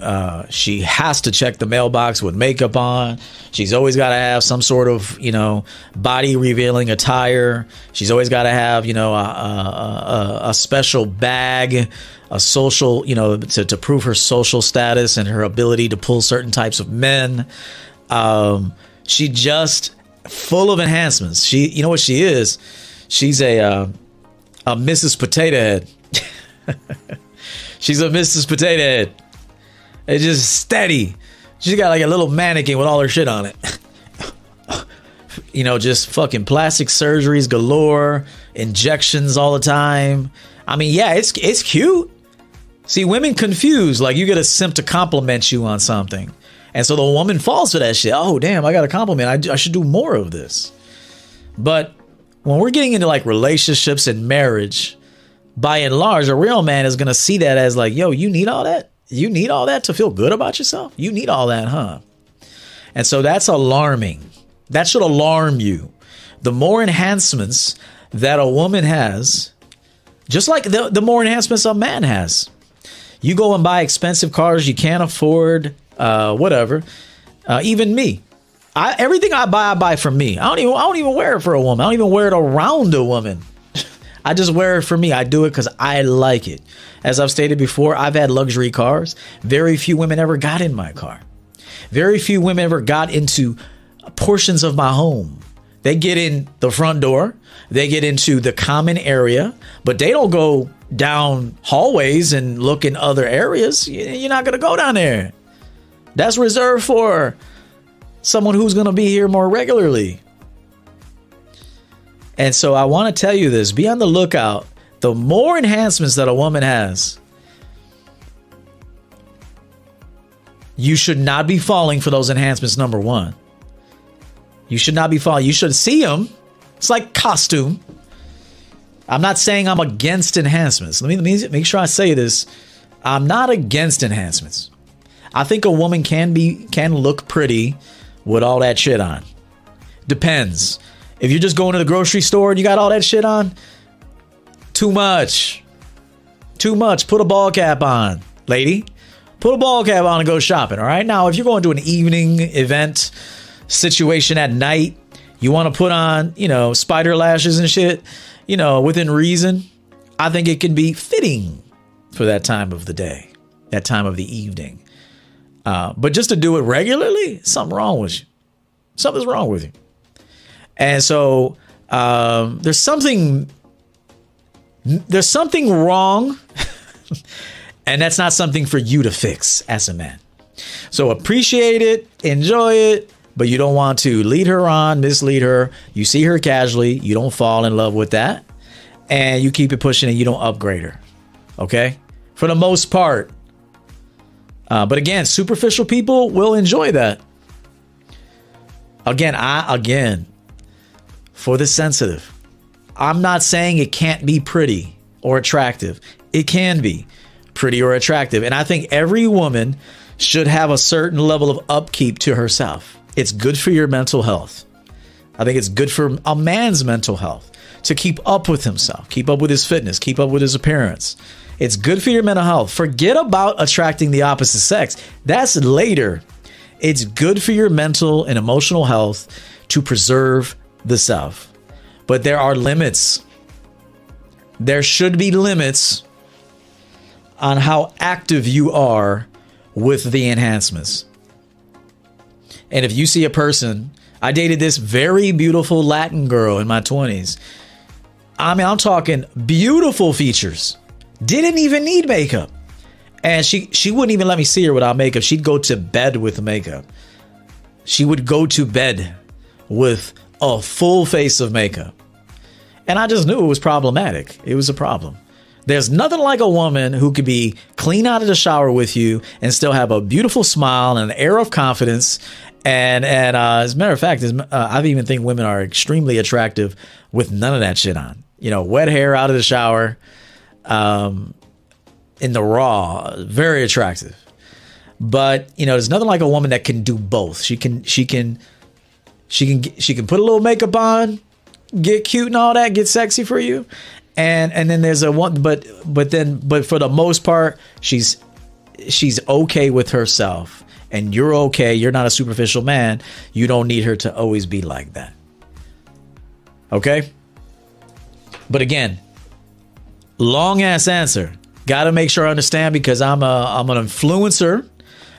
Uh, she has to check the mailbox with makeup on. She's always got to have some sort of you know body revealing attire. She's always got to have you know a, a, a, a special bag, a social you know to, to prove her social status and her ability to pull certain types of men. Um, she just full of enhancements. She, you know what she is? She's a uh, a Mrs. Potato Head. She's a Mrs. Potato Head. It's just steady. She's got like a little mannequin with all her shit on it. you know, just fucking plastic surgeries galore, injections all the time. I mean, yeah, it's it's cute. See, women confuse like you get a simp to compliment you on something. And so the woman falls for that shit. Oh, damn, I got a compliment. I, I should do more of this. But when we're getting into like relationships and marriage, by and large, a real man is going to see that as like, yo, you need all that? You need all that to feel good about yourself? You need all that, huh? And so that's alarming. That should alarm you. The more enhancements that a woman has, just like the, the more enhancements a man has. You go and buy expensive cars you can't afford, uh, whatever. Uh, even me, I, everything I buy, I buy for me. I don't even I don't even wear it for a woman. I don't even wear it around a woman. I just wear it for me. I do it because I like it. As I've stated before, I've had luxury cars. Very few women ever got in my car. Very few women ever got into portions of my home. They get in the front door, they get into the common area, but they don't go down hallways and look in other areas. You're not going to go down there. That's reserved for someone who's going to be here more regularly. And so I want to tell you this be on the lookout. The more enhancements that a woman has, you should not be falling for those enhancements, number one. You should not be falling. You should see them. It's like costume. I'm not saying I'm against enhancements. Let me, let me make sure I say this. I'm not against enhancements. I think a woman can be can look pretty with all that shit on. Depends. If you're just going to the grocery store and you got all that shit on, too much. Too much. Put a ball cap on, lady. Put a ball cap on and go shopping. All right. Now, if you're going to an evening event situation at night, you want to put on, you know, spider lashes and shit, you know, within reason. I think it can be fitting for that time of the day, that time of the evening. Uh, but just to do it regularly, something wrong with you. Something's wrong with you. And so um, there's something there's something wrong, and that's not something for you to fix as a man. So appreciate it, enjoy it, but you don't want to lead her on, mislead her. You see her casually, you don't fall in love with that, and you keep it pushing and you don't upgrade her. Okay? For the most part, uh, but again, superficial people will enjoy that. Again, I again for the sensitive. I'm not saying it can't be pretty or attractive. It can be pretty or attractive. And I think every woman should have a certain level of upkeep to herself. It's good for your mental health. I think it's good for a man's mental health to keep up with himself, keep up with his fitness, keep up with his appearance. It's good for your mental health. Forget about attracting the opposite sex. That's later. It's good for your mental and emotional health to preserve the self. But there are limits. There should be limits on how active you are with the enhancements. And if you see a person, I dated this very beautiful Latin girl in my 20s. I mean, I'm talking beautiful features. Didn't even need makeup. And she she wouldn't even let me see her without makeup. She'd go to bed with makeup. She would go to bed with a full face of makeup. And I just knew it was problematic. It was a problem. There's nothing like a woman who could be clean out of the shower with you and still have a beautiful smile and an air of confidence. And and uh, as a matter of fact, uh, I even think women are extremely attractive with none of that shit on. You know, wet hair out of the shower, um, in the raw, very attractive. But you know, there's nothing like a woman that can do both. She can she can she can she can put a little makeup on, get cute and all that, get sexy for you, and and then there's a one, but but then but for the most part, she's she's okay with herself, and you're okay. You're not a superficial man. You don't need her to always be like that. Okay. But again, long ass answer. Got to make sure I understand because I'm a I'm an influencer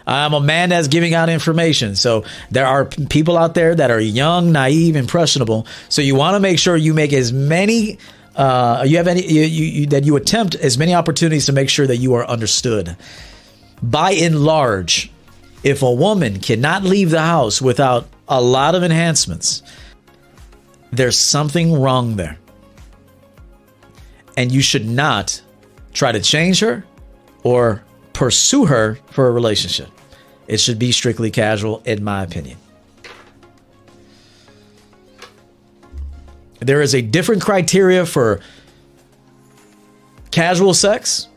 I'm a man that's giving out information. So there are people out there that are young, naive, impressionable. So you want to make sure you make as many. Uh, you have any you, you, that you attempt as many opportunities to make sure that you are understood. By and large, if a woman cannot leave the house without a lot of enhancements, there's something wrong there. And you should not try to change her or pursue her for a relationship. It should be strictly casual, in my opinion. There is a different criteria for casual sex,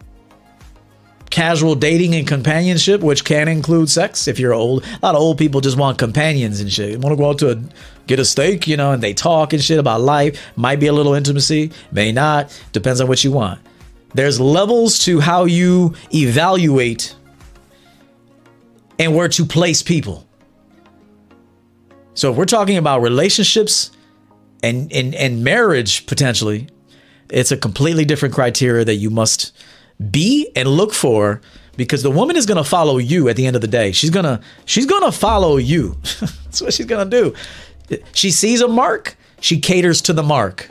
casual dating and companionship, which can include sex. If you're old, a lot of old people just want companions and shit. want to go out to a, get a steak, you know, and they talk and shit about life. Might be a little intimacy, may not. Depends on what you want. There's levels to how you evaluate and where to place people. So if we're talking about relationships and, and, and marriage potentially, it's a completely different criteria that you must be and look for because the woman is going to follow you at the end of the day. She's going to she's going to follow you. That's what she's going to do. She sees a mark, she caters to the mark.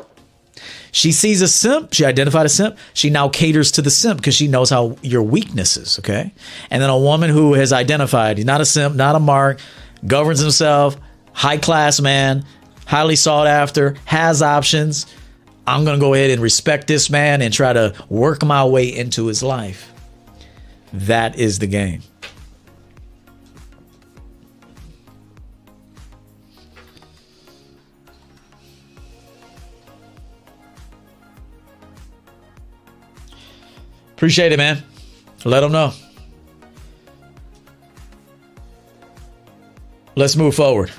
She sees a simp. She identified a simp. She now caters to the simp because she knows how your weaknesses. Okay. And then a woman who has identified, not a simp, not a mark, governs himself, high class man, highly sought after, has options. I'm going to go ahead and respect this man and try to work my way into his life. That is the game. Appreciate it, man. Let them know. Let's move forward.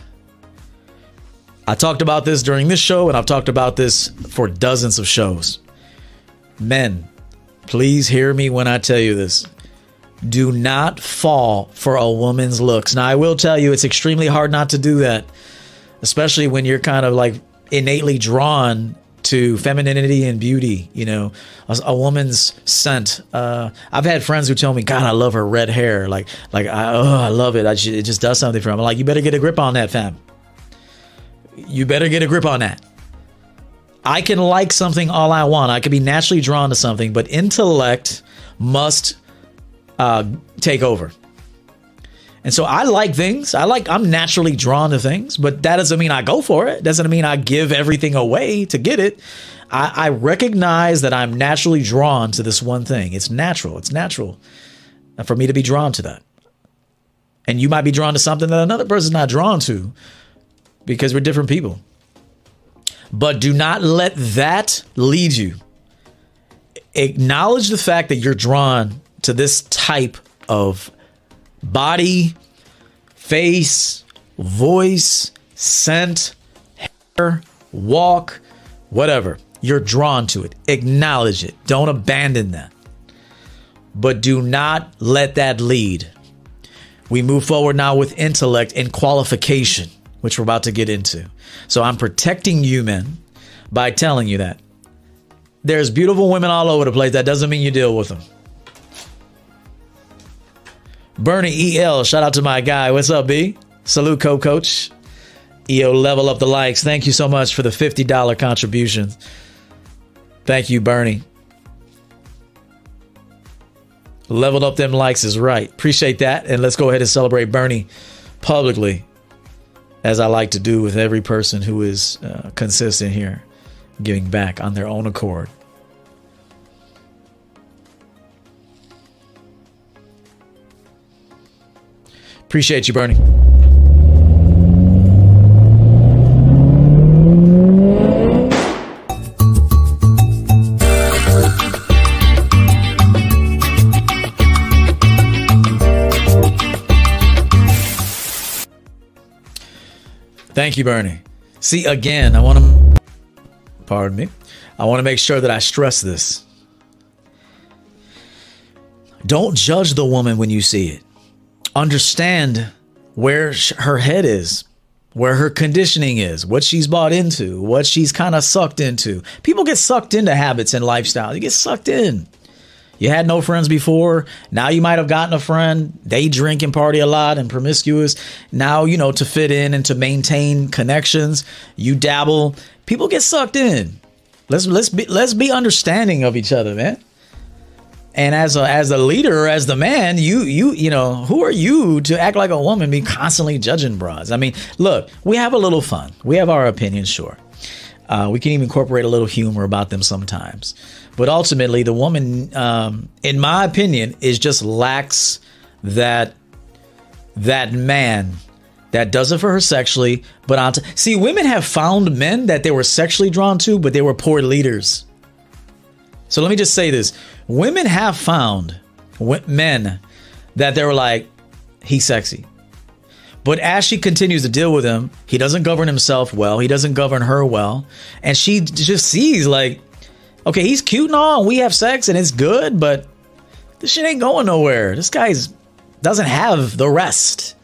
I talked about this during this show, and I've talked about this for dozens of shows. Men, please hear me when I tell you this. Do not fall for a woman's looks. Now, I will tell you, it's extremely hard not to do that, especially when you're kind of like innately drawn to femininity and beauty. You know, a, a woman's scent. Uh, I've had friends who tell me, "God, I love her red hair. Like, like I, oh, I love it. I just, it just does something for me." I'm like, "You better get a grip on that, fam. You better get a grip on that." I can like something all I want. I can be naturally drawn to something, but intellect must uh, take over. And so I like things. I like, I'm naturally drawn to things, but that doesn't mean I go for it. Doesn't mean I give everything away to get it. I, I recognize that I'm naturally drawn to this one thing. It's natural. It's natural for me to be drawn to that. And you might be drawn to something that another person's not drawn to because we're different people. But do not let that lead you. Acknowledge the fact that you're drawn to this type of body, face, voice, scent, hair, walk, whatever. You're drawn to it. Acknowledge it. Don't abandon that. But do not let that lead. We move forward now with intellect and qualification, which we're about to get into. So I'm protecting you, men, by telling you that. There's beautiful women all over the place. That doesn't mean you deal with them. Bernie EL, shout out to my guy. What's up, B? Salute, co coach. EO, level up the likes. Thank you so much for the $50 contribution. Thank you, Bernie. Leveled up them likes is right. Appreciate that. And let's go ahead and celebrate Bernie publicly, as I like to do with every person who is uh, consistent here, giving back on their own accord. Appreciate you, Bernie. Thank you, Bernie. See, again, I want to, pardon me, I want to make sure that I stress this. Don't judge the woman when you see it. Understand where her head is, where her conditioning is, what she's bought into, what she's kind of sucked into. People get sucked into habits and lifestyle. You get sucked in. You had no friends before. Now you might have gotten a friend. They drink and party a lot and promiscuous. Now, you know, to fit in and to maintain connections, you dabble. People get sucked in. Let's let's be let's be understanding of each other, man. And as a as a leader, as the man, you you you know, who are you to act like a woman, be constantly judging bras? I mean, look, we have a little fun. We have our opinions, sure. Uh, we can even incorporate a little humor about them sometimes. But ultimately, the woman, um, in my opinion, is just lacks that that man that does it for her sexually. But on t- see, women have found men that they were sexually drawn to, but they were poor leaders. So let me just say this: women have found men that they were like, he's sexy. But as she continues to deal with him, he doesn't govern himself well. He doesn't govern her well. And she just sees, like, okay, he's cute and all, and we have sex and it's good, but this shit ain't going nowhere. This guy's doesn't have the rest.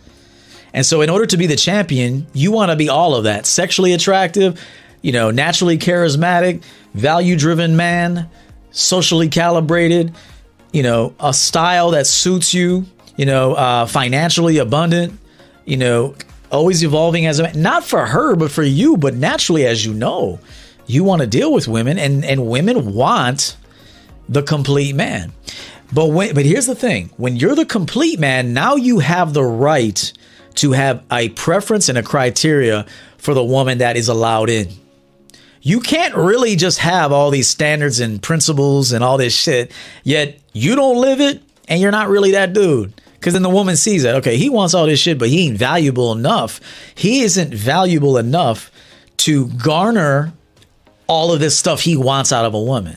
And so, in order to be the champion, you want to be all of that sexually attractive, you know, naturally charismatic, value driven man, socially calibrated, you know, a style that suits you, you know, uh, financially abundant, you know, always evolving as a not for her, but for you, but naturally, as you know you want to deal with women and and women want the complete man. But when, but here's the thing, when you're the complete man, now you have the right to have a preference and a criteria for the woman that is allowed in. You can't really just have all these standards and principles and all this shit, yet you don't live it and you're not really that dude. Because then the woman sees that, okay, he wants all this shit, but he ain't valuable enough. He isn't valuable enough to garner all of this stuff he wants out of a woman.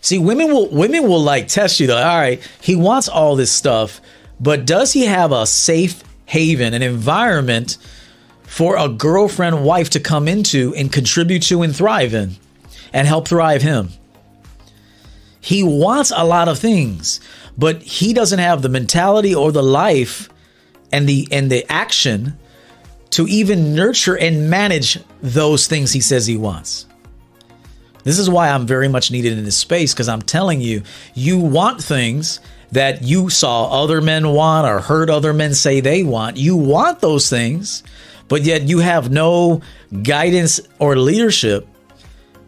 See, women will women will like test you though. All right, he wants all this stuff, but does he have a safe haven, an environment for a girlfriend, wife to come into and contribute to and thrive in and help thrive him? He wants a lot of things, but he doesn't have the mentality or the life and the and the action to even nurture and manage those things he says he wants. This is why I'm very much needed in this space because I'm telling you, you want things that you saw other men want or heard other men say they want. You want those things, but yet you have no guidance or leadership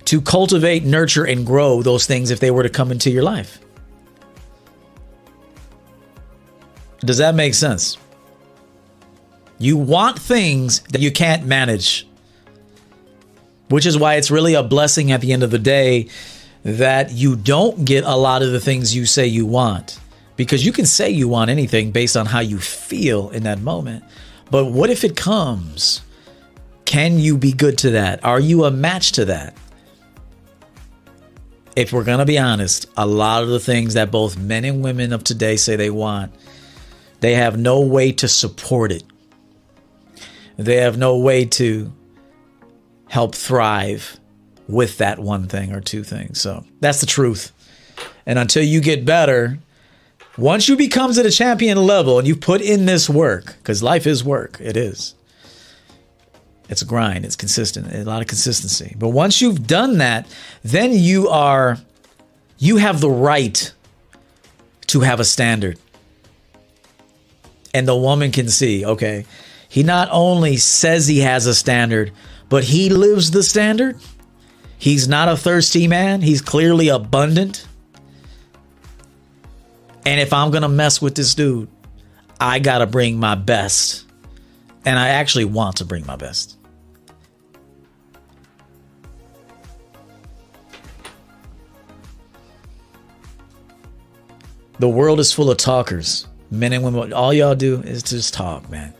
to cultivate, nurture, and grow those things if they were to come into your life. Does that make sense? You want things that you can't manage. Which is why it's really a blessing at the end of the day that you don't get a lot of the things you say you want. Because you can say you want anything based on how you feel in that moment. But what if it comes? Can you be good to that? Are you a match to that? If we're going to be honest, a lot of the things that both men and women of today say they want, they have no way to support it. They have no way to help thrive with that one thing or two things. So that's the truth. And until you get better, once you become to the champion level and you put in this work, because life is work, it is. It's a grind, it's consistent, a lot of consistency. But once you've done that, then you are, you have the right to have a standard. And the woman can see, okay, he not only says he has a standard, but he lives the standard. He's not a thirsty man, he's clearly abundant. And if I'm going to mess with this dude, I got to bring my best. And I actually want to bring my best. The world is full of talkers, men and women. All y'all do is just talk, man.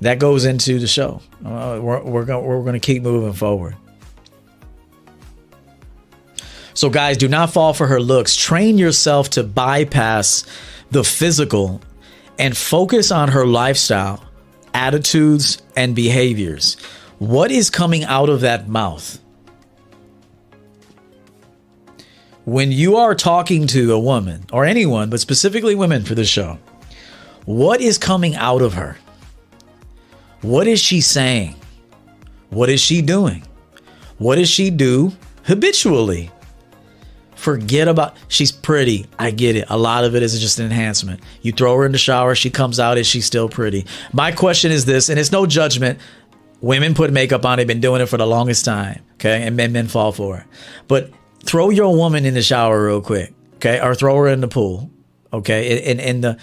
That goes into the show. Uh, we're we're going we're going to keep moving forward. So, guys, do not fall for her looks. Train yourself to bypass the physical and focus on her lifestyle, attitudes, and behaviors. What is coming out of that mouth? when you are talking to a woman or anyone, but specifically women for this show, what is coming out of her? What is she saying? What is she doing? What does she do habitually? Forget about she's pretty. I get it. A lot of it is just an enhancement. You throw her in the shower, she comes out, is she still pretty? My question is this, and it's no judgment. Women put makeup on, they've been doing it for the longest time. Okay. And men men fall for it. But throw your woman in the shower real quick, okay, or throw her in the pool, okay, in in the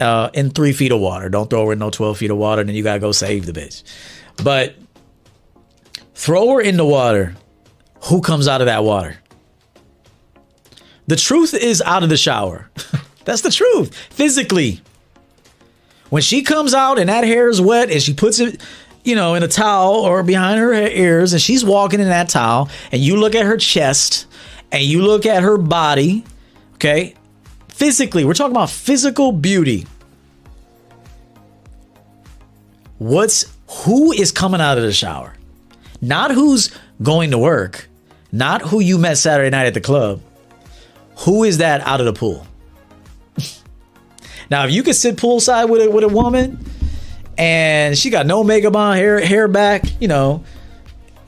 uh, in three feet of water. Don't throw her in no twelve feet of water. Then you gotta go save the bitch. But throw her in the water. Who comes out of that water? The truth is out of the shower. That's the truth. Physically. When she comes out and that hair is wet and she puts it you know, in a towel or behind her ears, and she's walking in that towel, and you look at her chest and you look at her body, okay, physically, we're talking about physical beauty. What's who is coming out of the shower? Not who's going to work, not who you met Saturday night at the club. Who is that out of the pool? now, if you could sit poolside with a, with a woman and she got no makeup on, hair hair back, you know.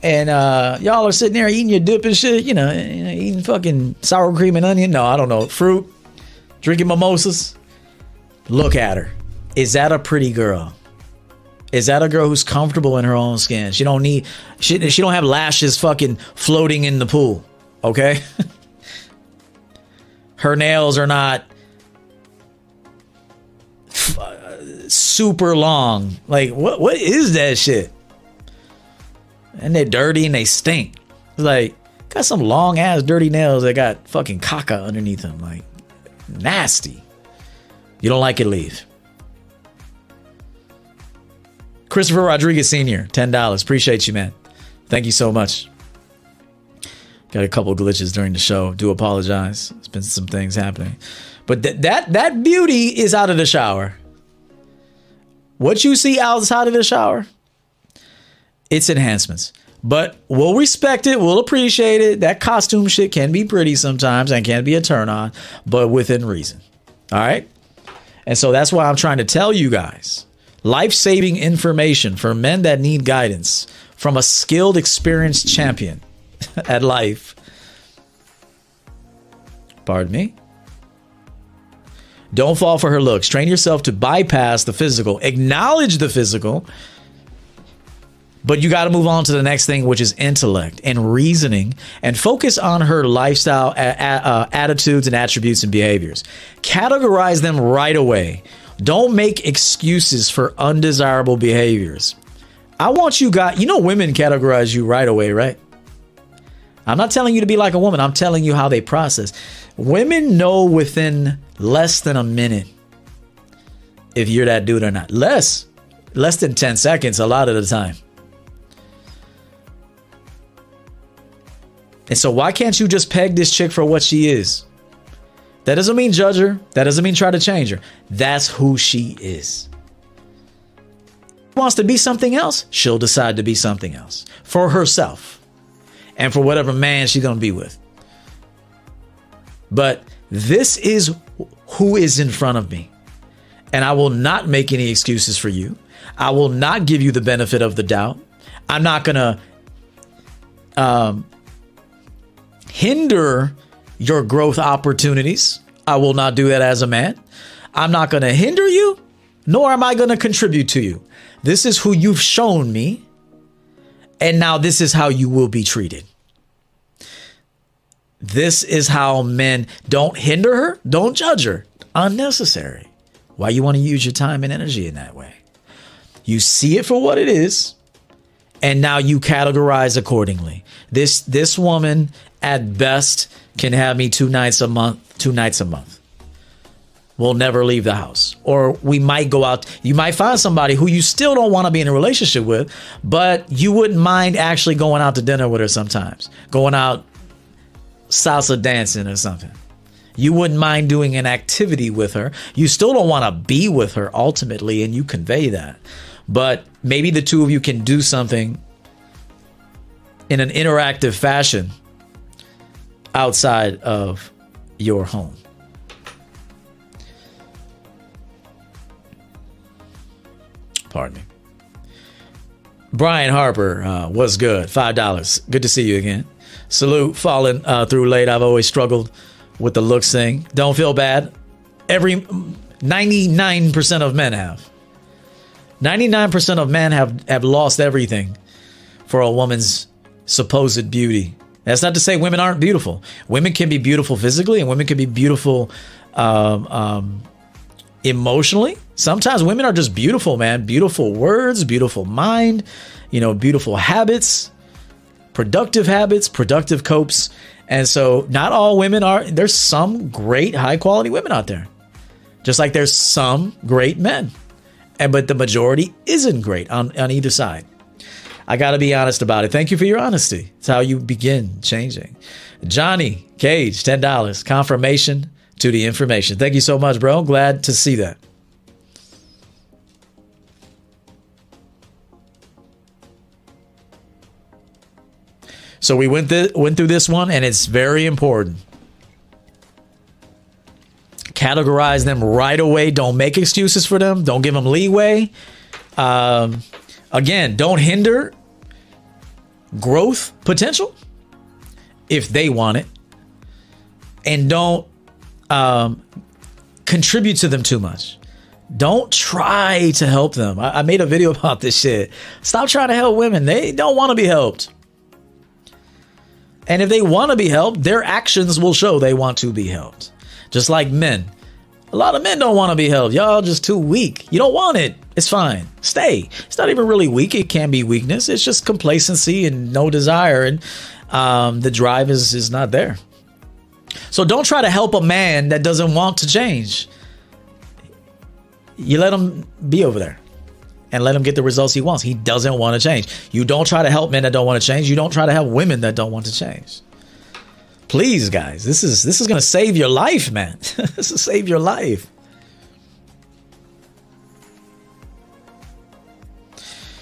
And uh, y'all are sitting there eating your dip and shit, you know, eating fucking sour cream and onion. No, I don't know, fruit, drinking mimosas. Look at her. Is that a pretty girl? Is that a girl who's comfortable in her own skin? She don't need she she don't have lashes fucking floating in the pool. Okay? her nails are not super long. Like what what is that shit? And they're dirty and they stink. like got some long ass dirty nails that got fucking caca underneath them. Like nasty. You don't like it, leave. Christopher Rodriguez Sr., $10. Appreciate you, man. Thank you so much. Got a couple glitches during the show. Do apologize. There's been some things happening. But th- that that beauty is out of the shower. What you see outside of the shower, it's enhancements. But we'll respect it, we'll appreciate it. That costume shit can be pretty sometimes and can be a turn on, but within reason. All right? And so that's why I'm trying to tell you guys life saving information for men that need guidance from a skilled, experienced champion at life. Pardon me? Don't fall for her looks. Train yourself to bypass the physical, acknowledge the physical, but you got to move on to the next thing, which is intellect and reasoning, and focus on her lifestyle, uh, attitudes, and attributes and behaviors. Categorize them right away. Don't make excuses for undesirable behaviors. I want you guys, you know, women categorize you right away, right? I'm not telling you to be like a woman. I'm telling you how they process. Women know within less than a minute if you're that dude or not. Less, less than 10 seconds a lot of the time. And so, why can't you just peg this chick for what she is? That doesn't mean judge her. That doesn't mean try to change her. That's who she is. Wants to be something else, she'll decide to be something else for herself and for whatever man she's going to be with. But this is who is in front of me. And I will not make any excuses for you. I will not give you the benefit of the doubt. I'm not going to um, hinder your growth opportunities. I will not do that as a man. I'm not going to hinder you, nor am I going to contribute to you. This is who you've shown me, and now this is how you will be treated. This is how men don't hinder her, don't judge her. Unnecessary. Why you want to use your time and energy in that way? You see it for what it is, and now you categorize accordingly. This this woman at best can have me two nights a month, two nights a month. We'll never leave the house. Or we might go out. You might find somebody who you still don't want to be in a relationship with, but you wouldn't mind actually going out to dinner with her sometimes. Going out salsa dancing or something. You wouldn't mind doing an activity with her. You still don't want to be with her ultimately, and you convey that. But maybe the two of you can do something in an interactive fashion outside of your home. Pardon me. Brian Harper uh, was good. Five dollars. Good to see you again. Salute. Falling uh, through late. I've always struggled with the looks thing. Don't feel bad. Every ninety nine percent of men have. Ninety nine percent of men have have lost everything for a woman's supposed beauty. That's not to say women aren't beautiful. Women can be beautiful physically, and women can be beautiful um, um, emotionally. Sometimes women are just beautiful, man. Beautiful words, beautiful mind, you know, beautiful habits, productive habits, productive copes. And so, not all women are, there's some great high quality women out there, just like there's some great men. And but the majority isn't great on, on either side. I got to be honest about it. Thank you for your honesty. It's how you begin changing. Johnny Cage, $10. Confirmation to the information. Thank you so much, bro. Glad to see that. So we went th- went through this one, and it's very important. Categorize them right away. Don't make excuses for them. Don't give them leeway. Um, Again, don't hinder growth potential if they want it, and don't um, contribute to them too much. Don't try to help them. I, I made a video about this shit. Stop trying to help women. They don't want to be helped. And if they want to be helped, their actions will show they want to be helped. Just like men. A lot of men don't want to be helped. Y'all just too weak. You don't want it. It's fine. Stay. It's not even really weak. It can be weakness. It's just complacency and no desire, and um, the drive is is not there. So don't try to help a man that doesn't want to change. You let him be over there and let him get the results he wants. He doesn't want to change. You don't try to help men that don't want to change. You don't try to help women that don't want to change. Please, guys, this is this is gonna save your life, man. this will save your life.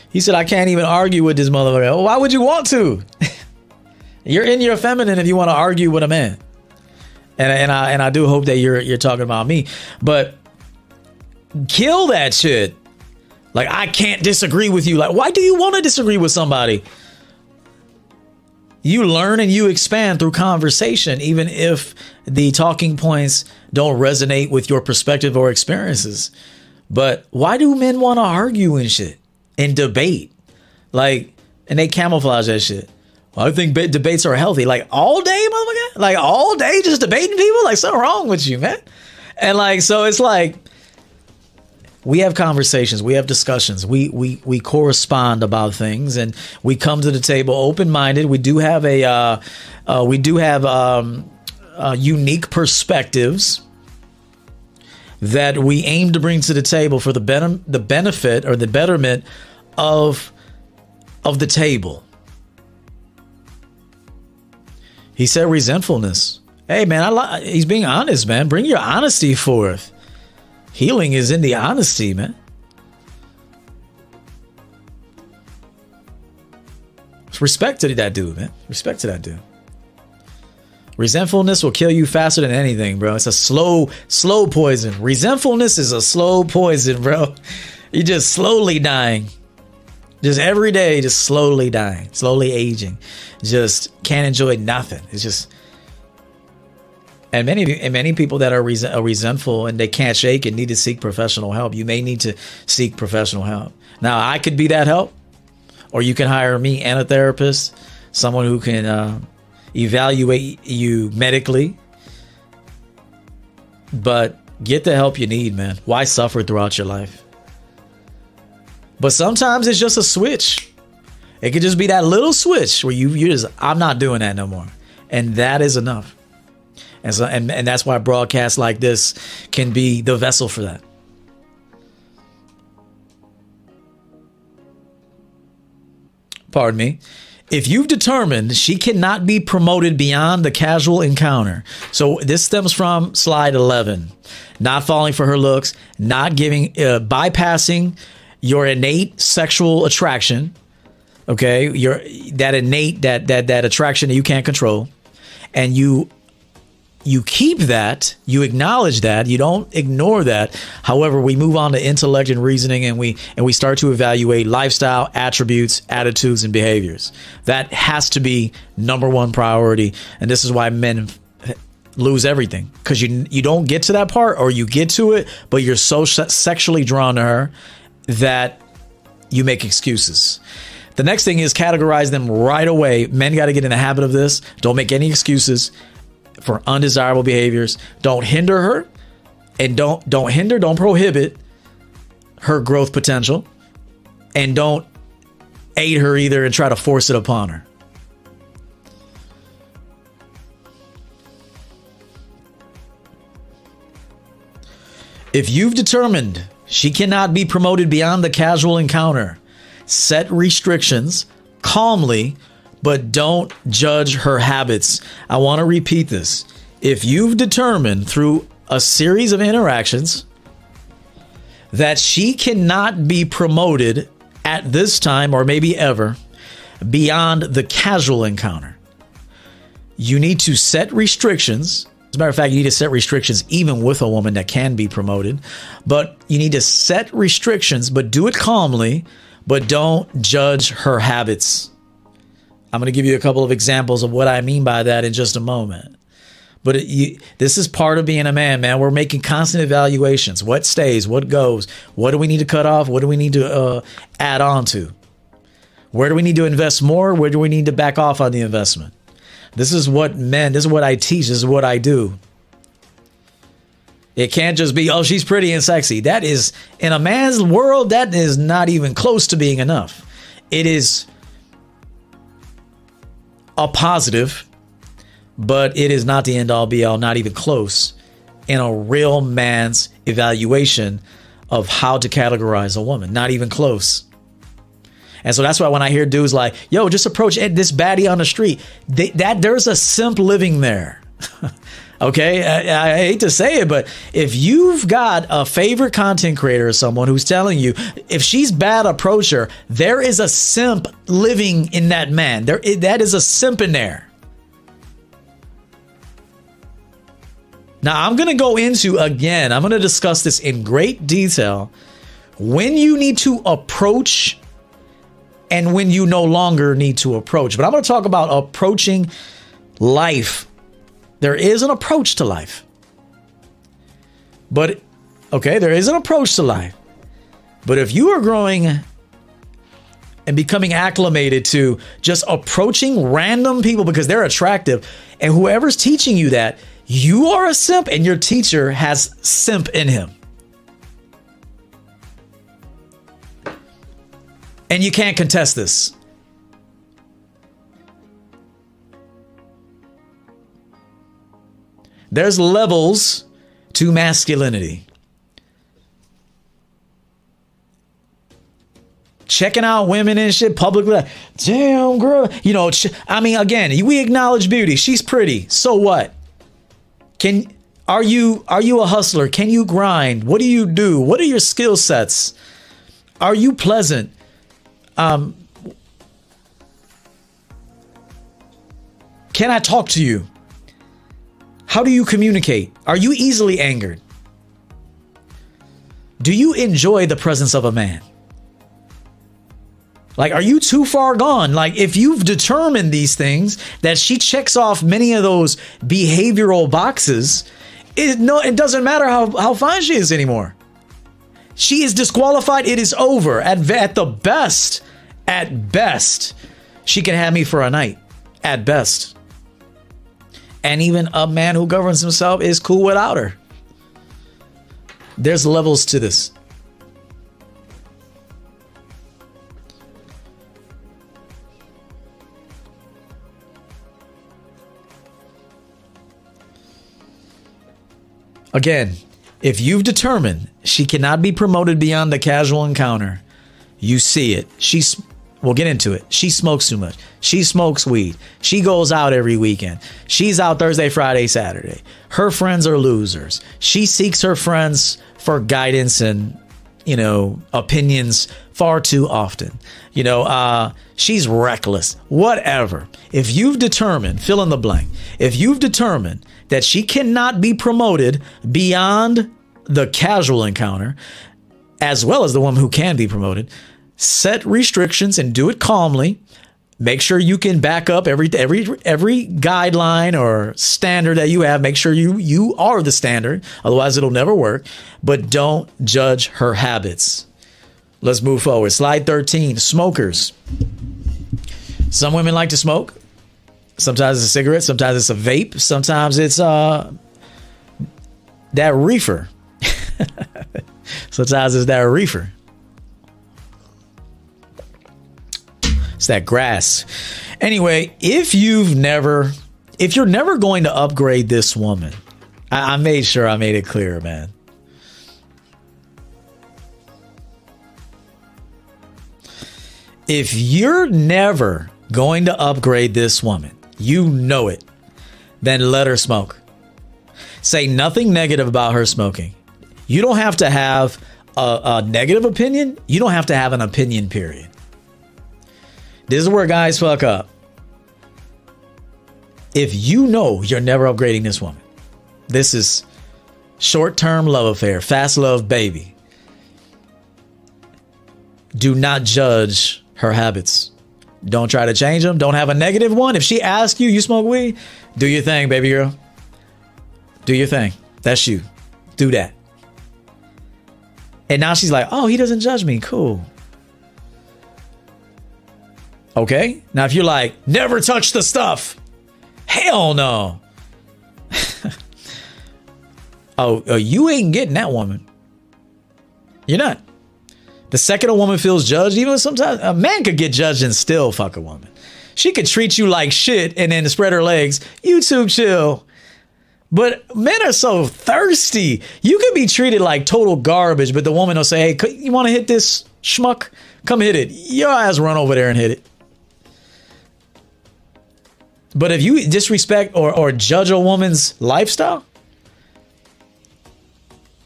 He said, I can't even argue with this motherfucker. Why would you want to? you're in your feminine if you want to argue with a man. And, and I and I do hope that you're you're talking about me. But kill that shit. Like I can't disagree with you. Like, why do you want to disagree with somebody? You learn and you expand through conversation, even if the talking points don't resonate with your perspective or experiences. But why do men want to argue and shit? and debate. Like, and they camouflage that shit. I think debates are healthy. Like all day, motherfucker. Like all day, just debating people. Like something wrong with you, man. And like, so it's like we have conversations, we have discussions, we we we correspond about things, and we come to the table open minded. We do have a uh, uh, we do have um, uh, unique perspectives that we aim to bring to the table for the ben- the benefit or the betterment of of the table. He said resentfulness. Hey man, I li- he's being honest, man. Bring your honesty forth. Healing is in the honesty, man. Respect to that dude, man. Respect to that dude. Resentfulness will kill you faster than anything, bro. It's a slow, slow poison. Resentfulness is a slow poison, bro. You're just slowly dying. Just every day, just slowly dying, slowly aging. Just can't enjoy nothing. It's just And many and many people that are, are resentful and they can't shake and need to seek professional help. You may need to seek professional help. Now, I could be that help, or you can hire me and a therapist, someone who can uh, evaluate you medically. But get the help you need, man. Why suffer throughout your life? But sometimes it's just a switch. It could just be that little switch where you you just I'm not doing that no more, and that is enough. And so and, and that's why broadcasts like this can be the vessel for that. Pardon me. If you've determined she cannot be promoted beyond the casual encounter, so this stems from slide 11, not falling for her looks, not giving, uh, bypassing your innate sexual attraction, okay? Your that innate that that that attraction that you can't control. And you you keep that you acknowledge that you don't ignore that. However we move on to intellect and reasoning and we and we start to evaluate lifestyle attributes attitudes and behaviors. That has to be number one priority. And this is why men lose everything. Because you you don't get to that part or you get to it but you're so sexually drawn to her that you make excuses the next thing is categorize them right away. Men got to get in the habit of this. Don't make any excuses for undesirable behaviors. Don't hinder her and don't don't hinder, don't prohibit her growth potential and don't aid her either and try to force it upon her. If you've determined she cannot be promoted beyond the casual encounter, set restrictions calmly, but don't judge her habits. I want to repeat this. If you've determined through a series of interactions that she cannot be promoted at this time or maybe ever beyond the casual encounter, you need to set restrictions. As a matter of fact, you need to set restrictions even with a woman that can be promoted, but you need to set restrictions, but do it calmly but don't judge her habits. I'm going to give you a couple of examples of what I mean by that in just a moment. But it, you, this is part of being a man, man. We're making constant evaluations. What stays? What goes? What do we need to cut off? What do we need to uh, add on to? Where do we need to invest more? Where do we need to back off on the investment? This is what men, this is what I teach, this is what I do. It can't just be, oh, she's pretty and sexy. That is, in a man's world, that is not even close to being enough. It is a positive, but it is not the end all be all, not even close in a real man's evaluation of how to categorize a woman. Not even close. And so that's why when I hear dudes like, yo, just approach this baddie on the street, they, that there's a simp living there. Okay, I, I, hate to say it, but if you've got a favorite content creator or someone who's telling you if she's bad, approach her, there is a simp living in that man. There, that is a simp in there. Now, I'm going to go into again, I'm going to discuss this in great detail when you need to approach and when you no longer need to approach. But I'm going to talk about approaching life there is an approach to life. But, okay, there is an approach to life. But if you are growing and becoming acclimated to just approaching random people because they're attractive, and whoever's teaching you that, you are a simp and your teacher has simp in him. And you can't contest this. There's levels to masculinity. Checking out women and shit publicly, damn girl. You know, I mean, again, we acknowledge beauty. She's pretty. So what? Can are you are you a hustler? Can you grind? What do you do? What are your skill sets? Are you pleasant? Um, can I talk to you? How do you communicate? Are you easily angered? Do you enjoy the presence of a man? Like, are you too far gone? Like, if you've determined these things that she checks off many of those behavioral boxes, it no, it doesn't matter how how fine she is anymore. She is disqualified. It is over. At at the best, at best, she can have me for a night. At best. And even a man who governs himself is cool without her. There's levels to this. Again, if you've determined she cannot be promoted beyond the casual encounter, you see it. She's we'll get into it. She smokes too much. She smokes weed. She goes out every weekend. She's out Thursday, Friday, Saturday. Her friends are losers. She seeks her friends for guidance and, you know, opinions far too often. You know, uh, she's reckless. Whatever. If you've determined, fill in the blank, if you've determined that she cannot be promoted beyond the casual encounter, as well as the woman who can be promoted, set restrictions and do it calmly. Make sure you can back up every every every guideline or standard that you have. Make sure you you are the standard. Otherwise, it'll never work. But don't judge her habits. Let's move forward. Slide 13. Smokers. Some women like to smoke. Sometimes it's a cigarette, sometimes it's a vape, sometimes it's uh that reefer. sometimes it's that reefer. It's that grass. Anyway, if you've never, if you're never going to upgrade this woman, I, I made sure I made it clear, man. If you're never going to upgrade this woman, you know it, then let her smoke. Say nothing negative about her smoking. You don't have to have a, a negative opinion. You don't have to have an opinion, period. This is where guys fuck up. If you know you're never upgrading this woman, this is short term love affair, fast love baby. Do not judge her habits. Don't try to change them. Don't have a negative one. If she asks you, you smoke weed, do your thing, baby girl. Do your thing. That's you. Do that. And now she's like, oh, he doesn't judge me. Cool. Okay. Now, if you're like, never touch the stuff, hell no. oh, oh, you ain't getting that woman. You're not. The second a woman feels judged, even sometimes a man could get judged and still fuck a woman. She could treat you like shit and then spread her legs. YouTube chill. But men are so thirsty. You could be treated like total garbage, but the woman will say, Hey, you want to hit this schmuck? Come hit it. Your ass run over there and hit it. But if you disrespect or, or judge a woman's lifestyle,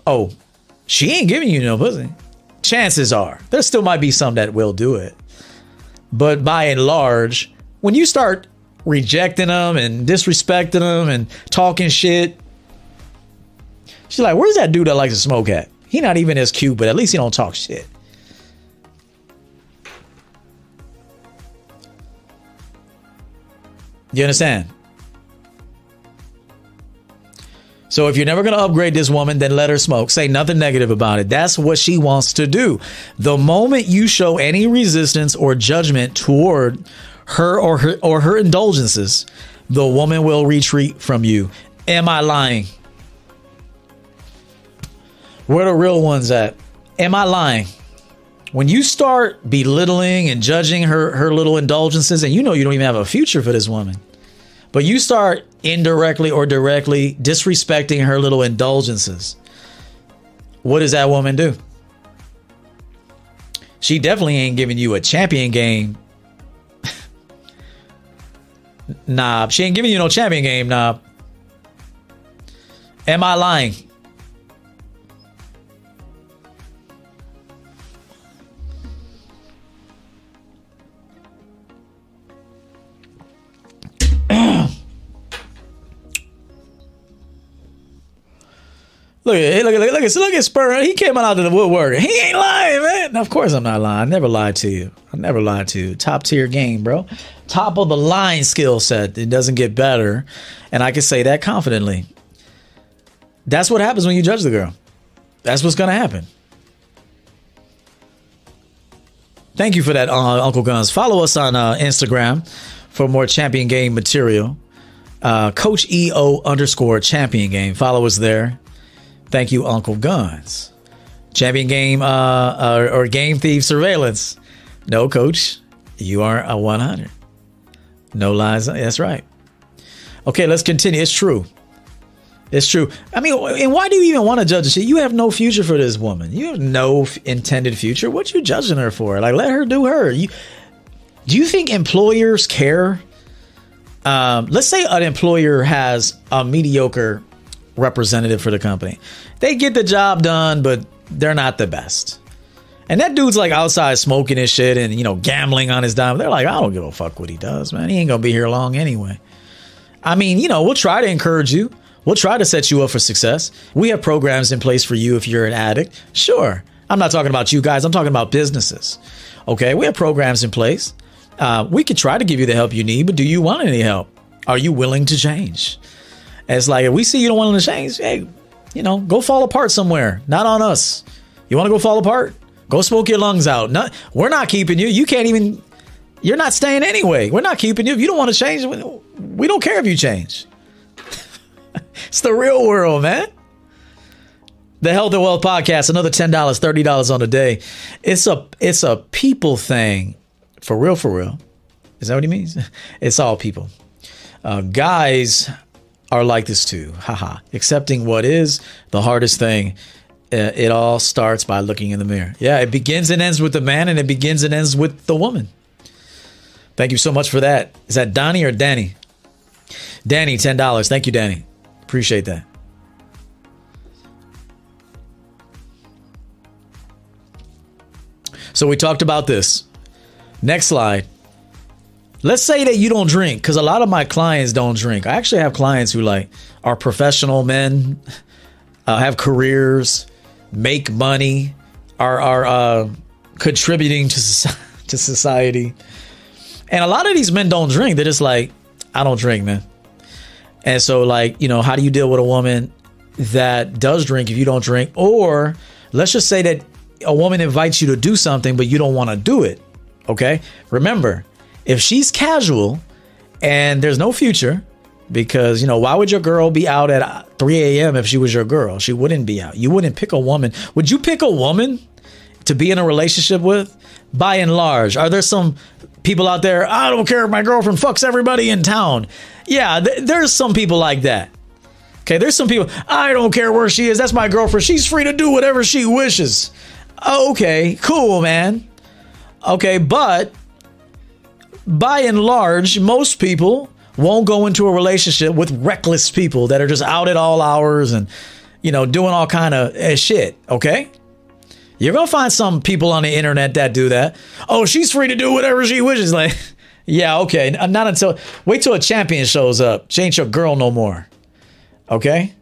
oh, she ain't giving you no pussy chances are there still might be some that will do it. But by and large, when you start rejecting them and disrespecting them and talking shit, she's like, "Where's that dude that likes to smoke at? He not even as cute, but at least he don't talk shit." You understand? So if you're never going to upgrade this woman, then let her smoke. Say nothing negative about it. That's what she wants to do. The moment you show any resistance or judgment toward her or her or her indulgences, the woman will retreat from you. Am I lying? Where the real ones at? Am I lying? When you start belittling and judging her her little indulgences, and you know you don't even have a future for this woman, but you start indirectly or directly disrespecting her little indulgences. What does that woman do? She definitely ain't giving you a champion game. nah, she ain't giving you no champion game, nah. Am I lying? Look at look at look at look at Spur. He came out of the woodwork. He ain't lying, man. Of course I'm not lying. I never lied to you. I never lied to you. Top tier game, bro. Top of the line skill set. It doesn't get better. And I can say that confidently. That's what happens when you judge the girl. That's what's to happen. Thank you for that, uh, Uncle Guns. Follow us on uh, Instagram for more champion game material. Uh, Coach EO underscore champion game. Follow us there. Thank you, Uncle Guns. Champion game uh, or, or game thief surveillance. No, coach, you are a 100. No lies. That's right. Okay, let's continue. It's true. It's true. I mean, and why do you even want to judge shit? You have no future for this woman. You have no f- intended future. What you judging her for? Like, let her do her. You, do you think employers care? Um, let's say an employer has a mediocre representative for the company. They get the job done, but they're not the best. And that dude's like outside smoking his shit and, you know, gambling on his dime. They're like, I don't give a fuck what he does, man. He ain't going to be here long anyway. I mean, you know, we'll try to encourage you. We'll try to set you up for success. We have programs in place for you if you're an addict. Sure. I'm not talking about you guys. I'm talking about businesses. Okay. We have programs in place. Uh, we could try to give you the help you need, but do you want any help? Are you willing to change? And it's like, if we see you don't want to change, hey, you know, go fall apart somewhere. Not on us. You want to go fall apart? Go smoke your lungs out. Not, we're not keeping you. You can't even. You're not staying anyway. We're not keeping you. If you don't want to change, we don't care if you change. it's the real world, man. The Health and Wealth Podcast, another ten dollars, thirty dollars on a day. It's a it's a people thing, for real, for real. Is that what he means? It's all people. Uh, guys are like this too. Haha. Accepting what is the hardest thing. Uh, it all starts by looking in the mirror. Yeah, it begins and ends with the man, and it begins and ends with the woman. Thank you so much for that. Is that Donnie or Danny? Danny, ten dollars. Thank you, Danny. Appreciate that. So we talked about this. Next slide. Let's say that you don't drink, because a lot of my clients don't drink. I actually have clients who like are professional men, uh, have careers, make money, are are uh, contributing to to society, and a lot of these men don't drink. They're just like, I don't drink, man. And so, like, you know, how do you deal with a woman that does drink if you don't drink? Or let's just say that a woman invites you to do something, but you don't want to do it. Okay. Remember, if she's casual and there's no future, because you know why would your girl be out at 3 a.m. if she was your girl? She wouldn't be out. You wouldn't pick a woman. Would you pick a woman to be in a relationship with? By and large, are there some people out there? I don't care if my girlfriend fucks everybody in town. Yeah, th- there's some people like that. Okay, there's some people. I don't care where she is. That's my girlfriend. She's free to do whatever she wishes. Okay, cool, man. Okay, but by and large, most people won't go into a relationship with reckless people that are just out at all hours and you know doing all kind of uh, shit. Okay, you're gonna find some people on the internet that do that. Oh, she's free to do whatever she wishes. Like, yeah, okay, not until wait till a champion shows up. She ain't your girl no more. Okay.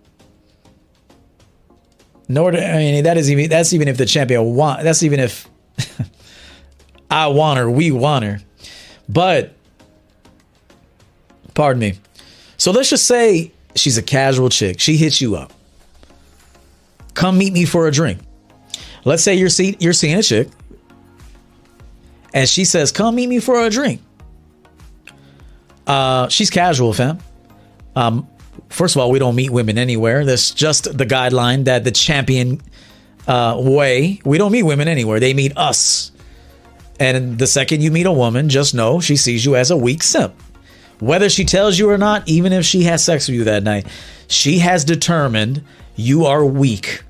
Nor do, I mean that is even that's even if the champion want that's even if I want her, we want her. But, pardon me. So let's just say she's a casual chick. She hits you up. Come meet me for a drink. Let's say you're see, you're seeing a chick, and she says, "Come meet me for a drink." Uh, she's casual, fam. Um, first of all, we don't meet women anywhere. That's just the guideline that the champion uh, way. We don't meet women anywhere. They meet us. And the second you meet a woman, just know she sees you as a weak simp. Whether she tells you or not, even if she has sex with you that night, she has determined you are weak.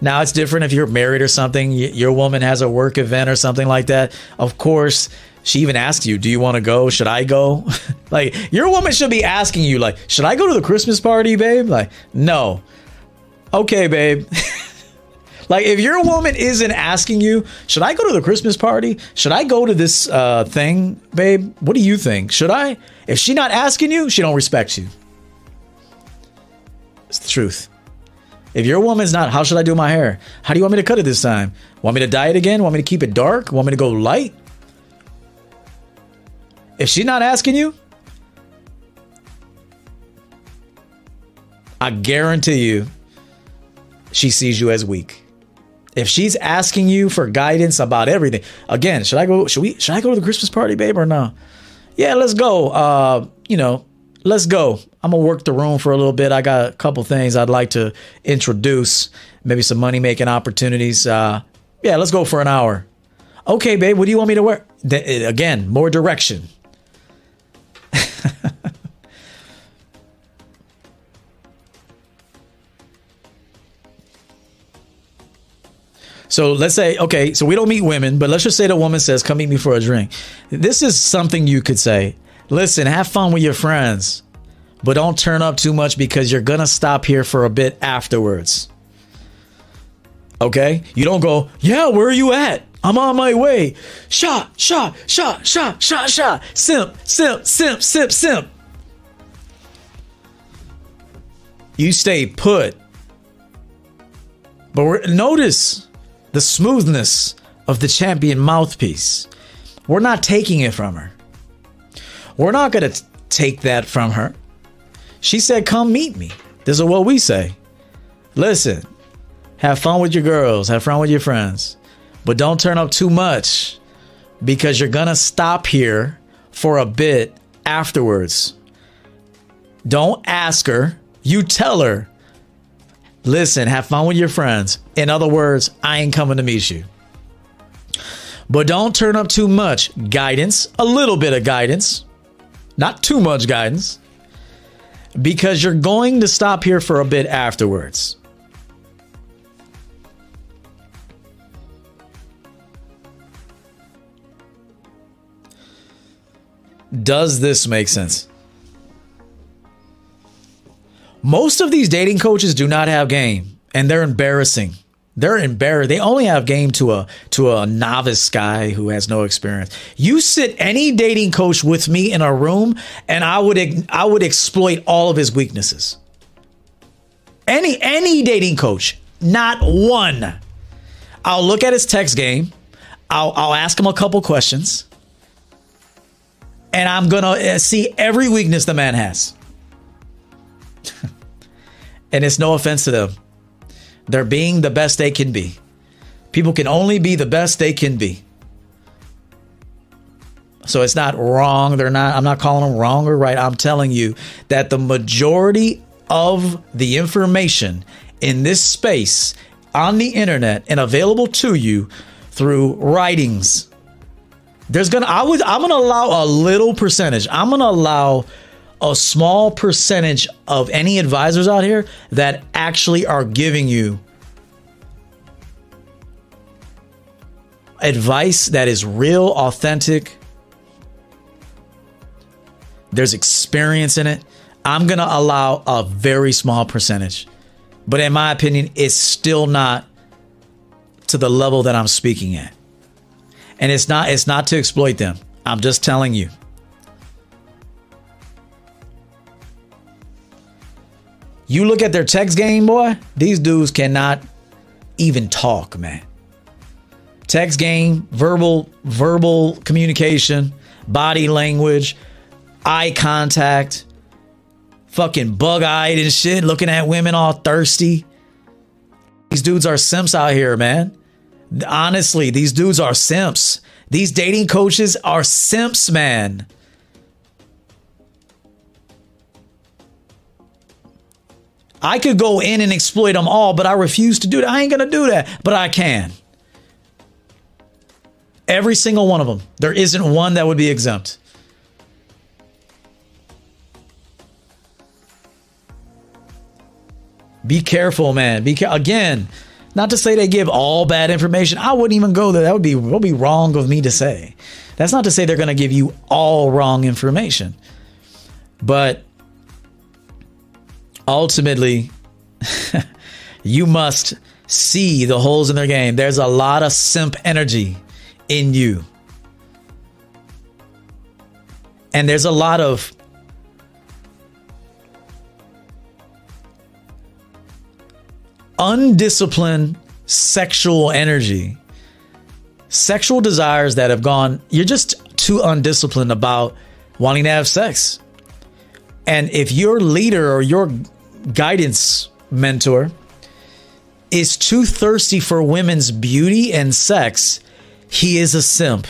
Now it's different if you're married or something, your woman has a work event or something like that. Of course, she even asks you, "Do you want to go? Should I go?" like your woman should be asking you like, "Should I go to the Christmas party, babe?" Like, "No." Okay, babe. Like if your woman isn't asking you, should I go to the Christmas party? Should I go to this uh, thing, babe? What do you think? Should I? If she not asking you, she don't respect you. It's the truth. If your woman's not, how should I do my hair? How do you want me to cut it this time? Want me to dye it again? Want me to keep it dark? Want me to go light? If she's not asking you, I guarantee you she sees you as weak. If she's asking you for guidance about everything, again, should I go? Should we? Should I go to the Christmas party, babe, or no? Yeah, let's go. Uh, you know, let's go. I'm gonna work the room for a little bit. I got a couple things I'd like to introduce, maybe some money making opportunities. Uh, yeah, let's go for an hour. Okay, babe, what do you want me to wear? Again, more direction. So let's say, okay, so we don't meet women, but let's just say the woman says, come meet me for a drink. This is something you could say. Listen, have fun with your friends, but don't turn up too much because you're going to stop here for a bit afterwards. Okay? You don't go, yeah, where are you at? I'm on my way. Shot, shot, shot, shot, shot, shot. Simp, simp, simp, simp, simp. You stay put. But notice the smoothness of the champion mouthpiece. We're not taking it from her. We're not going to take that from her. She said, Come meet me. This is what we say. Listen, have fun with your girls, have fun with your friends, but don't turn up too much because you're going to stop here for a bit afterwards. Don't ask her, you tell her, Listen, have fun with your friends. In other words, I ain't coming to meet you. But don't turn up too much guidance, a little bit of guidance, not too much guidance, because you're going to stop here for a bit afterwards. Does this make sense? Most of these dating coaches do not have game, and they're embarrassing. They're embarrassed. They only have game to a to a novice guy who has no experience. You sit any dating coach with me in a room, and I would I would exploit all of his weaknesses. Any any dating coach, not one. I'll look at his text game. I'll I'll ask him a couple questions, and I'm gonna uh, see every weakness the man has. and it's no offense to them. They're being the best they can be. People can only be the best they can be. So it's not wrong. They're not, I'm not calling them wrong or right. I'm telling you that the majority of the information in this space on the internet and available to you through writings, there's gonna, I would, I'm gonna allow a little percentage. I'm gonna allow a small percentage of any advisors out here that actually are giving you advice that is real, authentic. There's experience in it. I'm going to allow a very small percentage. But in my opinion, it's still not to the level that I'm speaking at. And it's not it's not to exploit them. I'm just telling you. You look at their text game, boy, these dudes cannot even talk, man. Text game, verbal, verbal communication, body language, eye contact, fucking bug-eyed and shit, looking at women all thirsty. These dudes are simps out here, man. Honestly, these dudes are simps. These dating coaches are simps, man. I could go in and exploit them all, but I refuse to do that. I ain't going to do that, but I can. Every single one of them. There isn't one that would be exempt. Be careful, man. Be again. Not to say they give all bad information. I wouldn't even go there. That would be would be wrong of me to say. That's not to say they're going to give you all wrong information. But ultimately, you must see the holes in their game. There's a lot of simp energy in you. And there's a lot of undisciplined sexual energy, sexual desires that have gone, you're just too undisciplined about wanting to have sex. And if your leader or your guidance mentor is too thirsty for women's beauty and sex, he is a simp.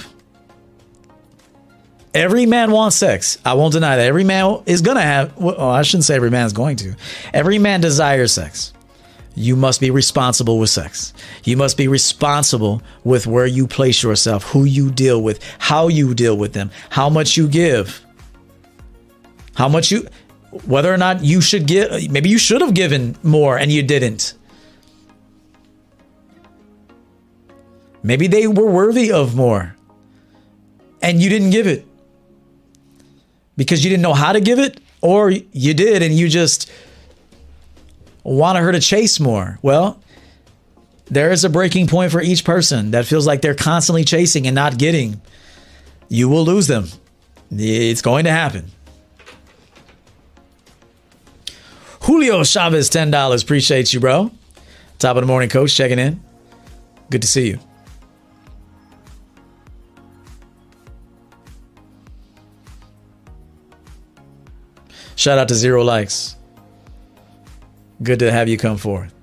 Every man wants sex. I won't deny that. Every man is going to have, well, oh, I shouldn't say every man is going to. Every man desires sex. You must be responsible with sex. You must be responsible with where you place yourself, who you deal with, how you deal with them, how much you give. How much you, whether or not you should give, maybe you should have given more and you didn't. Maybe they were worthy of more and you didn't give it because you didn't know how to give it, or you did and you just wanted her to chase more. Well, there is a breaking point for each person that feels like they're constantly chasing and not getting. You will lose them. It's going to happen. Julio Chavez, $10. Appreciate you, bro. Top of the morning, coach, checking in. Good to see you. Shout out to Zero Likes. Good to have you come forth.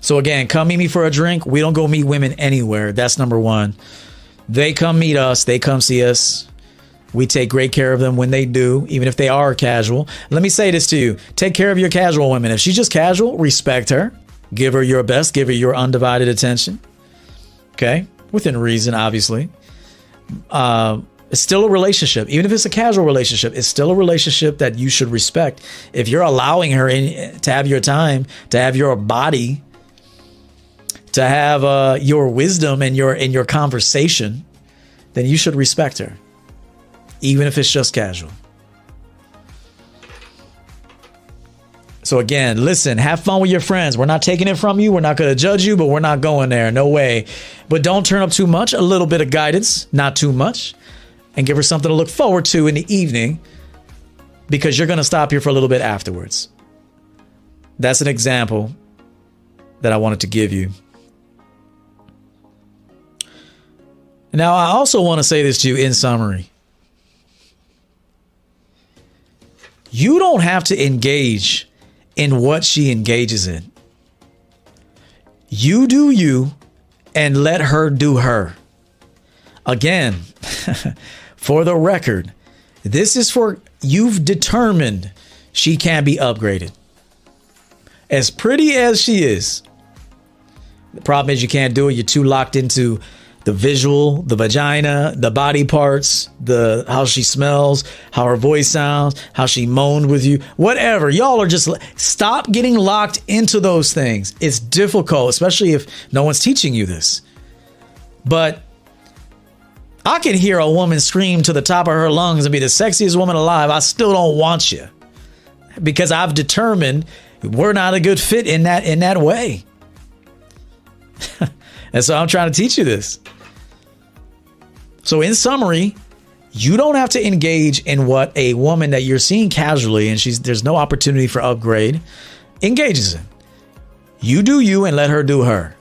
So again, come meet me for a drink. We don't go meet women anywhere. That's number one. They come meet us. They come see us. We take great care of them when they do, even if they are casual. Let me say this to you take care of your casual women. If she's just casual, respect her. Give her your best. Give her your undivided attention. Okay. Within reason, obviously. Uh, it's still a relationship. Even if it's a casual relationship, it's still a relationship that you should respect. If you're allowing her in, to have your time, to have your body, to have uh, your wisdom and your in your conversation, then you should respect her, even if it's just casual. So again, listen, have fun with your friends. We're not taking it from you. We're not going to judge you, but we're not going there. No way. But don't turn up too much. A little bit of guidance, not too much. And give her something to look forward to in the evening because you're going to stop here for a little bit afterwards. That's an example that I wanted to give you. Now, I also want to say this to you in summary. You don't have to engage in what she engages in. You do you and let her do her. Again, for the record, this is for you've determined she can be upgraded. As pretty as she is, the problem is you can't do it. You're too locked into the visual, the vagina, the body parts, the how she smells, how her voice sounds, how she moaned with you, whatever. Y'all are just stop getting locked into those things. It's difficult, especially if no one's teaching you this. But I can hear a woman scream to the top of her lungs and be the sexiest woman alive. I still don't want you because I've determined we're not a good fit in that in that way. and so I'm trying to teach you this. So, in summary, you don't have to engage in what a woman that you're seeing casually and she's there's no opportunity for upgrade engages in. You do you and let her do her.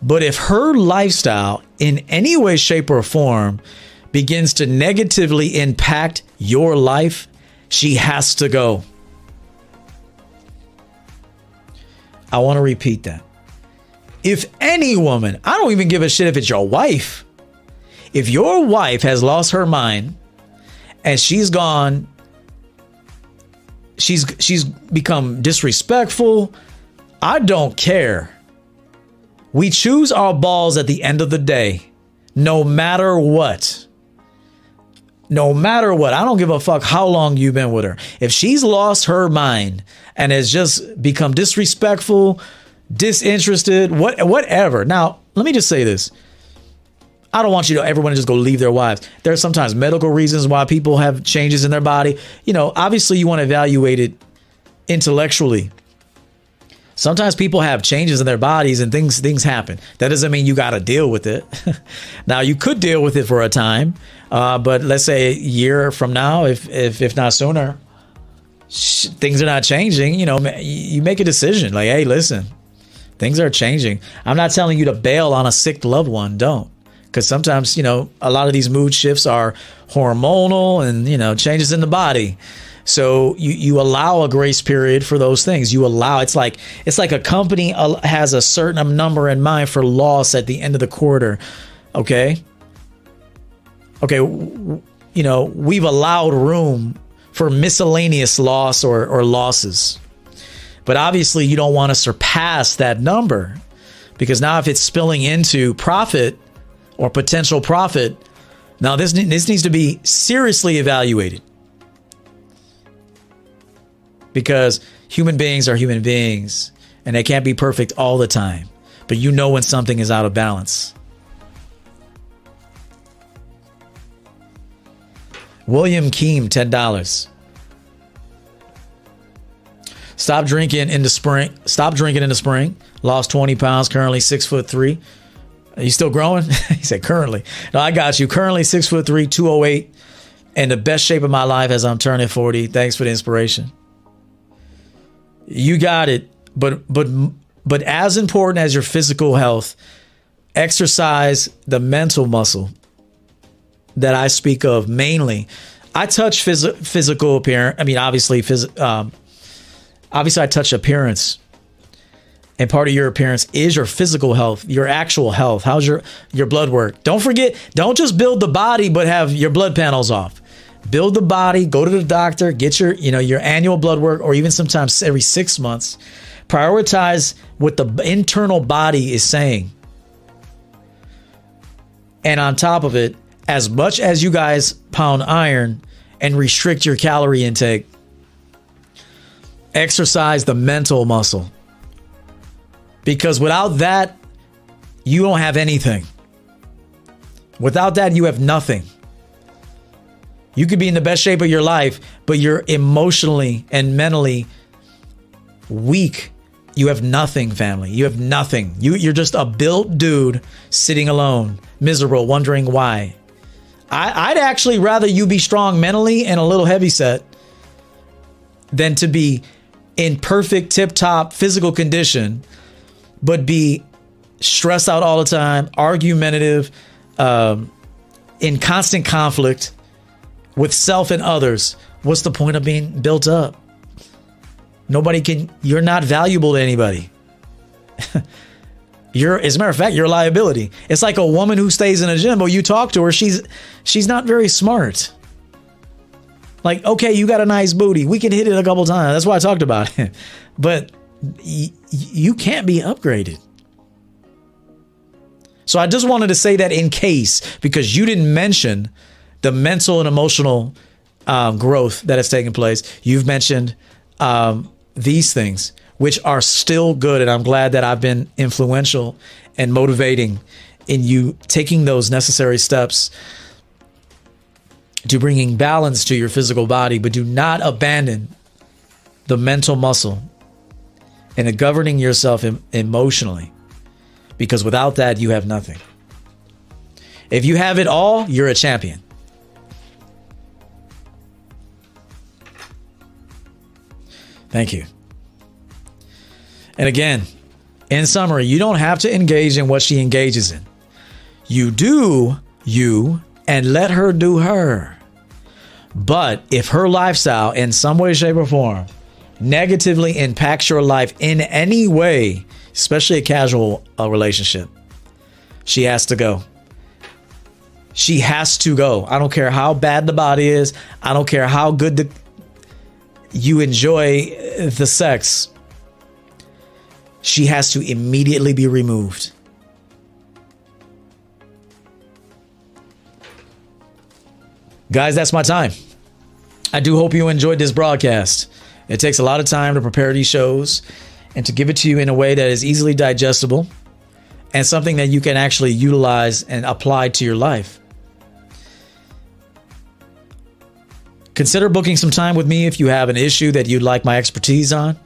But if her lifestyle in any way, shape, or form begins to negatively impact your life, she has to go. I want to repeat that. If any woman, I don't even give a shit if it's your wife, if your wife has lost her mind and she's gone she's she's become disrespectful, I don't care. We choose our balls at the end of the day, no matter what. No matter what. I don't give a fuck how long you've been with her. If she's lost her mind and has just become disrespectful, disinterested, what whatever. Now, let me just say this. I don't want you to everyone to just go leave their wives. There are sometimes medical reasons why people have changes in their body. You know, obviously you want to evaluate it intellectually. Sometimes people have changes in their bodies and things things happen. That doesn't mean you got to deal with it. now you could deal with it for a time, uh, but let's say a year from now, if if if not sooner, sh- things are not changing. You know, you make a decision like, hey, listen, things are changing. I'm not telling you to bail on a sick loved one. Don't because sometimes you know a lot of these mood shifts are hormonal and you know changes in the body so you you allow a grace period for those things. You allow it's like it's like a company has a certain um, number in mind for loss at the end of the quarter. Okay. Okay, you know, we've allowed room for miscellaneous loss or, or losses. But obviously, you don't want to surpass that number because now, if it's spilling into profit or potential profit, now this, this needs to be seriously evaluated because human beings are human beings and they can't be perfect all the time. But you know when something is out of balance. William Keem, $10. Stop drinking in the spring. Stop drinking in the spring. Lost 20 pounds, currently six foot three. Are you still growing? he said, currently. No, I got you. Currently six foot three, 208, and the best shape of my life as I'm turning 40. Thanks for the inspiration. You got it. But but but as important as your physical health, exercise the mental muscle that I speak of mainly. I touch phys- physical appearance. I mean, obviously, phys- um, obviously, I touch appearance, and part of your appearance is your physical health, your actual health. How's your your blood work? Don't forget, don't just build the body, but have your blood panels off build the body, go to the doctor, get your, you know, your annual blood work or even sometimes every 6 months. Prioritize what the internal body is saying. And on top of it, as much as you guys pound iron and restrict your calorie intake, exercise the mental muscle. Because without that, you don't have anything. Without that, you have nothing. You could be in the best shape of your life, but you're emotionally and mentally weak. You have nothing, family. You have nothing. You, you're just a built dude sitting alone, miserable, wondering why. I, I'd actually rather you be strong mentally and a little heavy set than to be in perfect tip top physical condition, but be stressed out all the time, argumentative, um, in constant conflict, with self and others, what's the point of being built up? Nobody can, you're not valuable to anybody. you're, as a matter of fact, you're a liability. It's like a woman who stays in a gym, but you talk to her, she's, she's not very smart. Like, okay, you got a nice booty. We can hit it a couple times. That's why I talked about it. but you can't be upgraded. So I just wanted to say that in case, because you didn't mention the mental and emotional um, growth that has taken place. You've mentioned um, these things, which are still good. And I'm glad that I've been influential and motivating in you taking those necessary steps to bringing balance to your physical body, but do not abandon the mental muscle and governing yourself emotionally, because without that, you have nothing. If you have it all, you're a champion. Thank you. And again, in summary, you don't have to engage in what she engages in. You do you and let her do her. But if her lifestyle, in some way, shape, or form, negatively impacts your life in any way, especially a casual uh, relationship, she has to go. She has to go. I don't care how bad the body is. I don't care how good the you enjoy the sex, she has to immediately be removed. Guys, that's my time. I do hope you enjoyed this broadcast. It takes a lot of time to prepare these shows and to give it to you in a way that is easily digestible and something that you can actually utilize and apply to your life. Consider booking some time with me if you have an issue that you'd like my expertise on,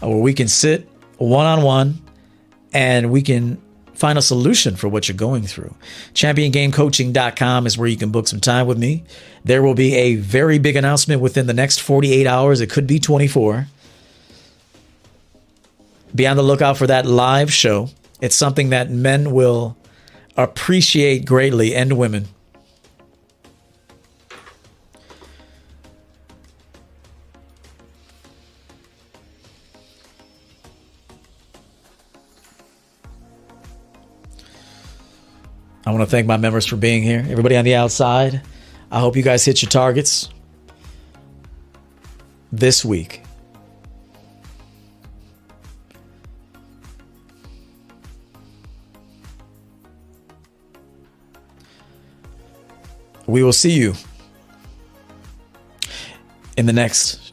or we can sit one on one, and we can find a solution for what you're going through. ChampionGameCoaching.com is where you can book some time with me. There will be a very big announcement within the next 48 hours. It could be 24. Be on the lookout for that live show. It's something that men will appreciate greatly and women. I want to thank my members for being here. Everybody on the outside, I hope you guys hit your targets this week. We will see you in the next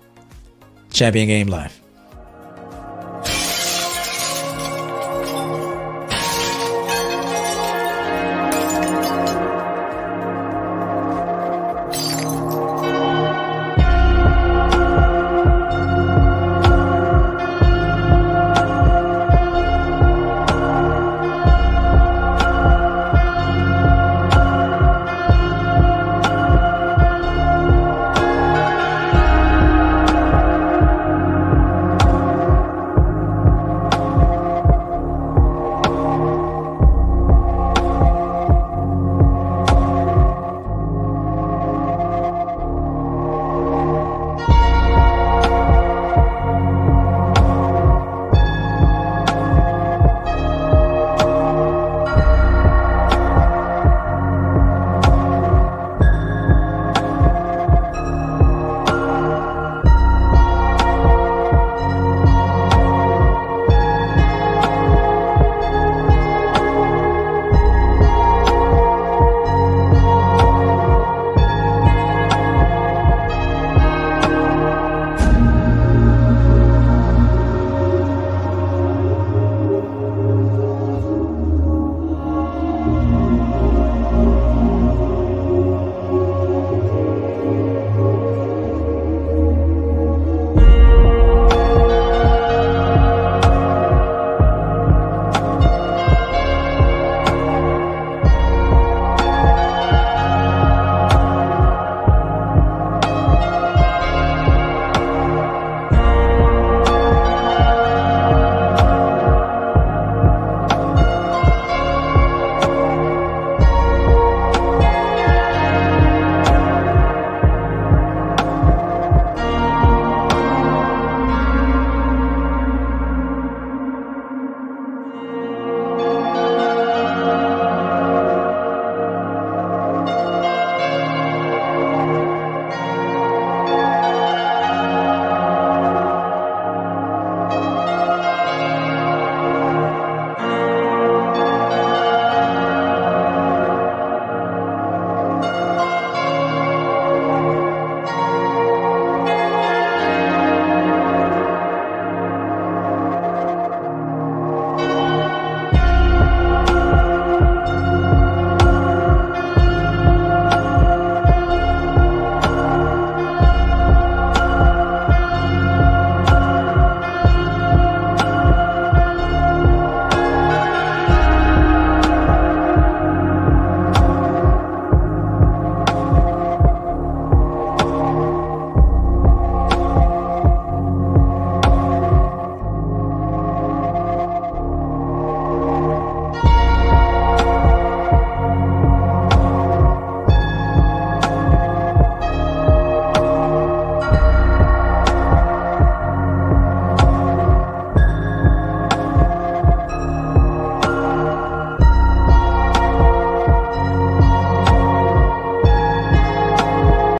Champion Game Live.